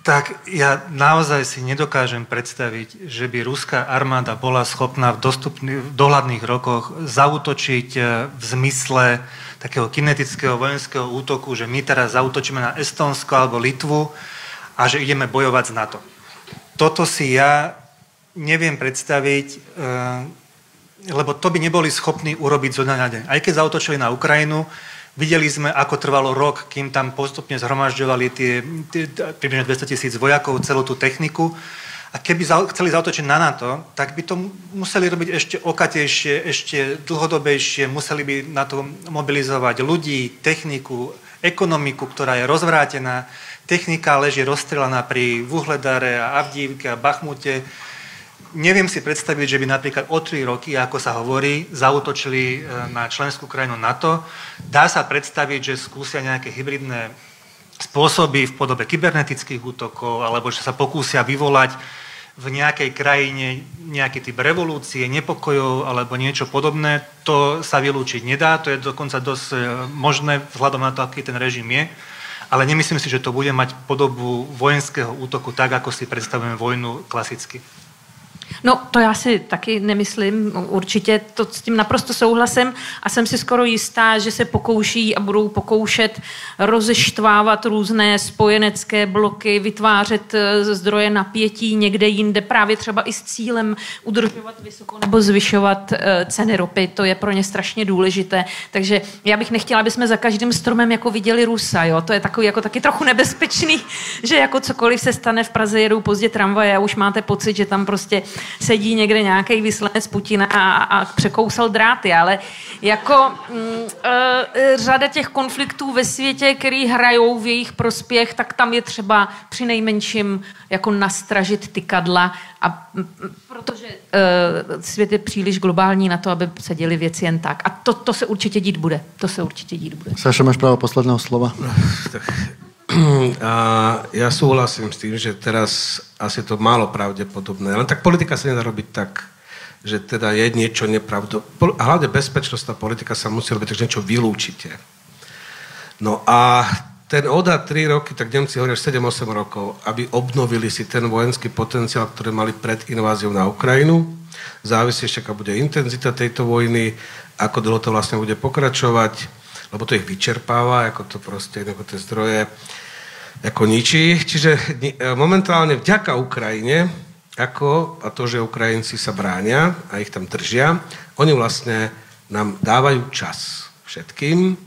tak ja naozaj si nedokážem predstaviť, že by ruská armáda bola schopná v, dostupný, v dohľadných rokoch zautočiť e, v zmysle takého kinetického vojenského útoku, že my teraz zautočíme na Estonsko alebo Litvu a že ideme bojovať z NATO. Toto si ja neviem predstaviť, e, lebo to by neboli schopní urobiť zo dňa na deň. Aj keď zautočili na Ukrajinu, Videli sme, ako trvalo rok, kým tam postupne zhromažďovali tie, tie približne 200 tisíc vojakov, celú tú techniku. A keby chceli zautočiť na NATO, tak by to museli robiť ešte okatejšie, ešte dlhodobejšie, museli by na to mobilizovať ľudí, techniku, ekonomiku, ktorá je rozvrátená. Technika leží rozstrelaná pri Vuhledare a Avdívke a Bachmute neviem si predstaviť, že by napríklad o tri roky, ako sa hovorí, zautočili e, na členskú krajinu NATO. Dá sa predstaviť, že skúsia nejaké hybridné spôsoby v podobe kybernetických útokov, alebo že sa pokúsia vyvolať v nejakej krajine nejaký typ revolúcie, nepokojov alebo niečo podobné. To sa vylúčiť nedá, to je dokonca dosť e, možné vzhľadom na to, aký ten režim je. Ale nemyslím si, že to bude mať podobu vojenského útoku tak, ako si predstavujeme vojnu klasicky. No, to já si taky nemyslím, určitě to s tím naprosto souhlasím a jsem si skoro jistá, že se pokouší a budou pokoušet rozeštvávat různé spojenecké bloky, vytvářet eh, zdroje napětí někde jinde, právě třeba i s cílem udržovat vysoko nebo zvyšovat eh, ceny ropy. To je pro ně strašně důležité. Takže já bych nechtěla, aby jsme za každým stromem jako viděli Rusa. Jo? To je takový jako taky trochu nebezpečný, že jako cokoliv se stane v Praze, jedou pozdě tramvaje a už máte pocit, že tam prostě sedí někde nějaký vyslanec Putina a, a překousal dráty, ale jako mm, e, řada těch konfliktů ve světě, který hrajou v jejich prospěch, tak tam je třeba při nejmenším jako nastražit ty kadla a protože e, svět je příliš globální na to, aby se děli věci jen tak. A to, to se určitě dít bude. To se určitě dít bude. Saša, máš právo posledného slova. Tak a ja súhlasím s tým, že teraz asi to málo pravdepodobné. Len tak politika sa nedá robiť tak, že teda je niečo nepravdo. A hlavne bezpečnostná politika sa musí robiť, takže niečo vylúčite. No a ten ODA 3 roky, tak Nemci hovoria 7-8 rokov, aby obnovili si ten vojenský potenciál, ktorý mali pred inváziou na Ukrajinu. Závisí ešte, aká bude intenzita tejto vojny, ako dlho to vlastne bude pokračovať lebo to ich vyčerpáva, ako to proste, ako tie zdroje ako ničí. Čiže e, momentálne vďaka Ukrajine, ako, a to, že Ukrajinci sa bránia a ich tam držia, oni vlastne nám dávajú čas všetkým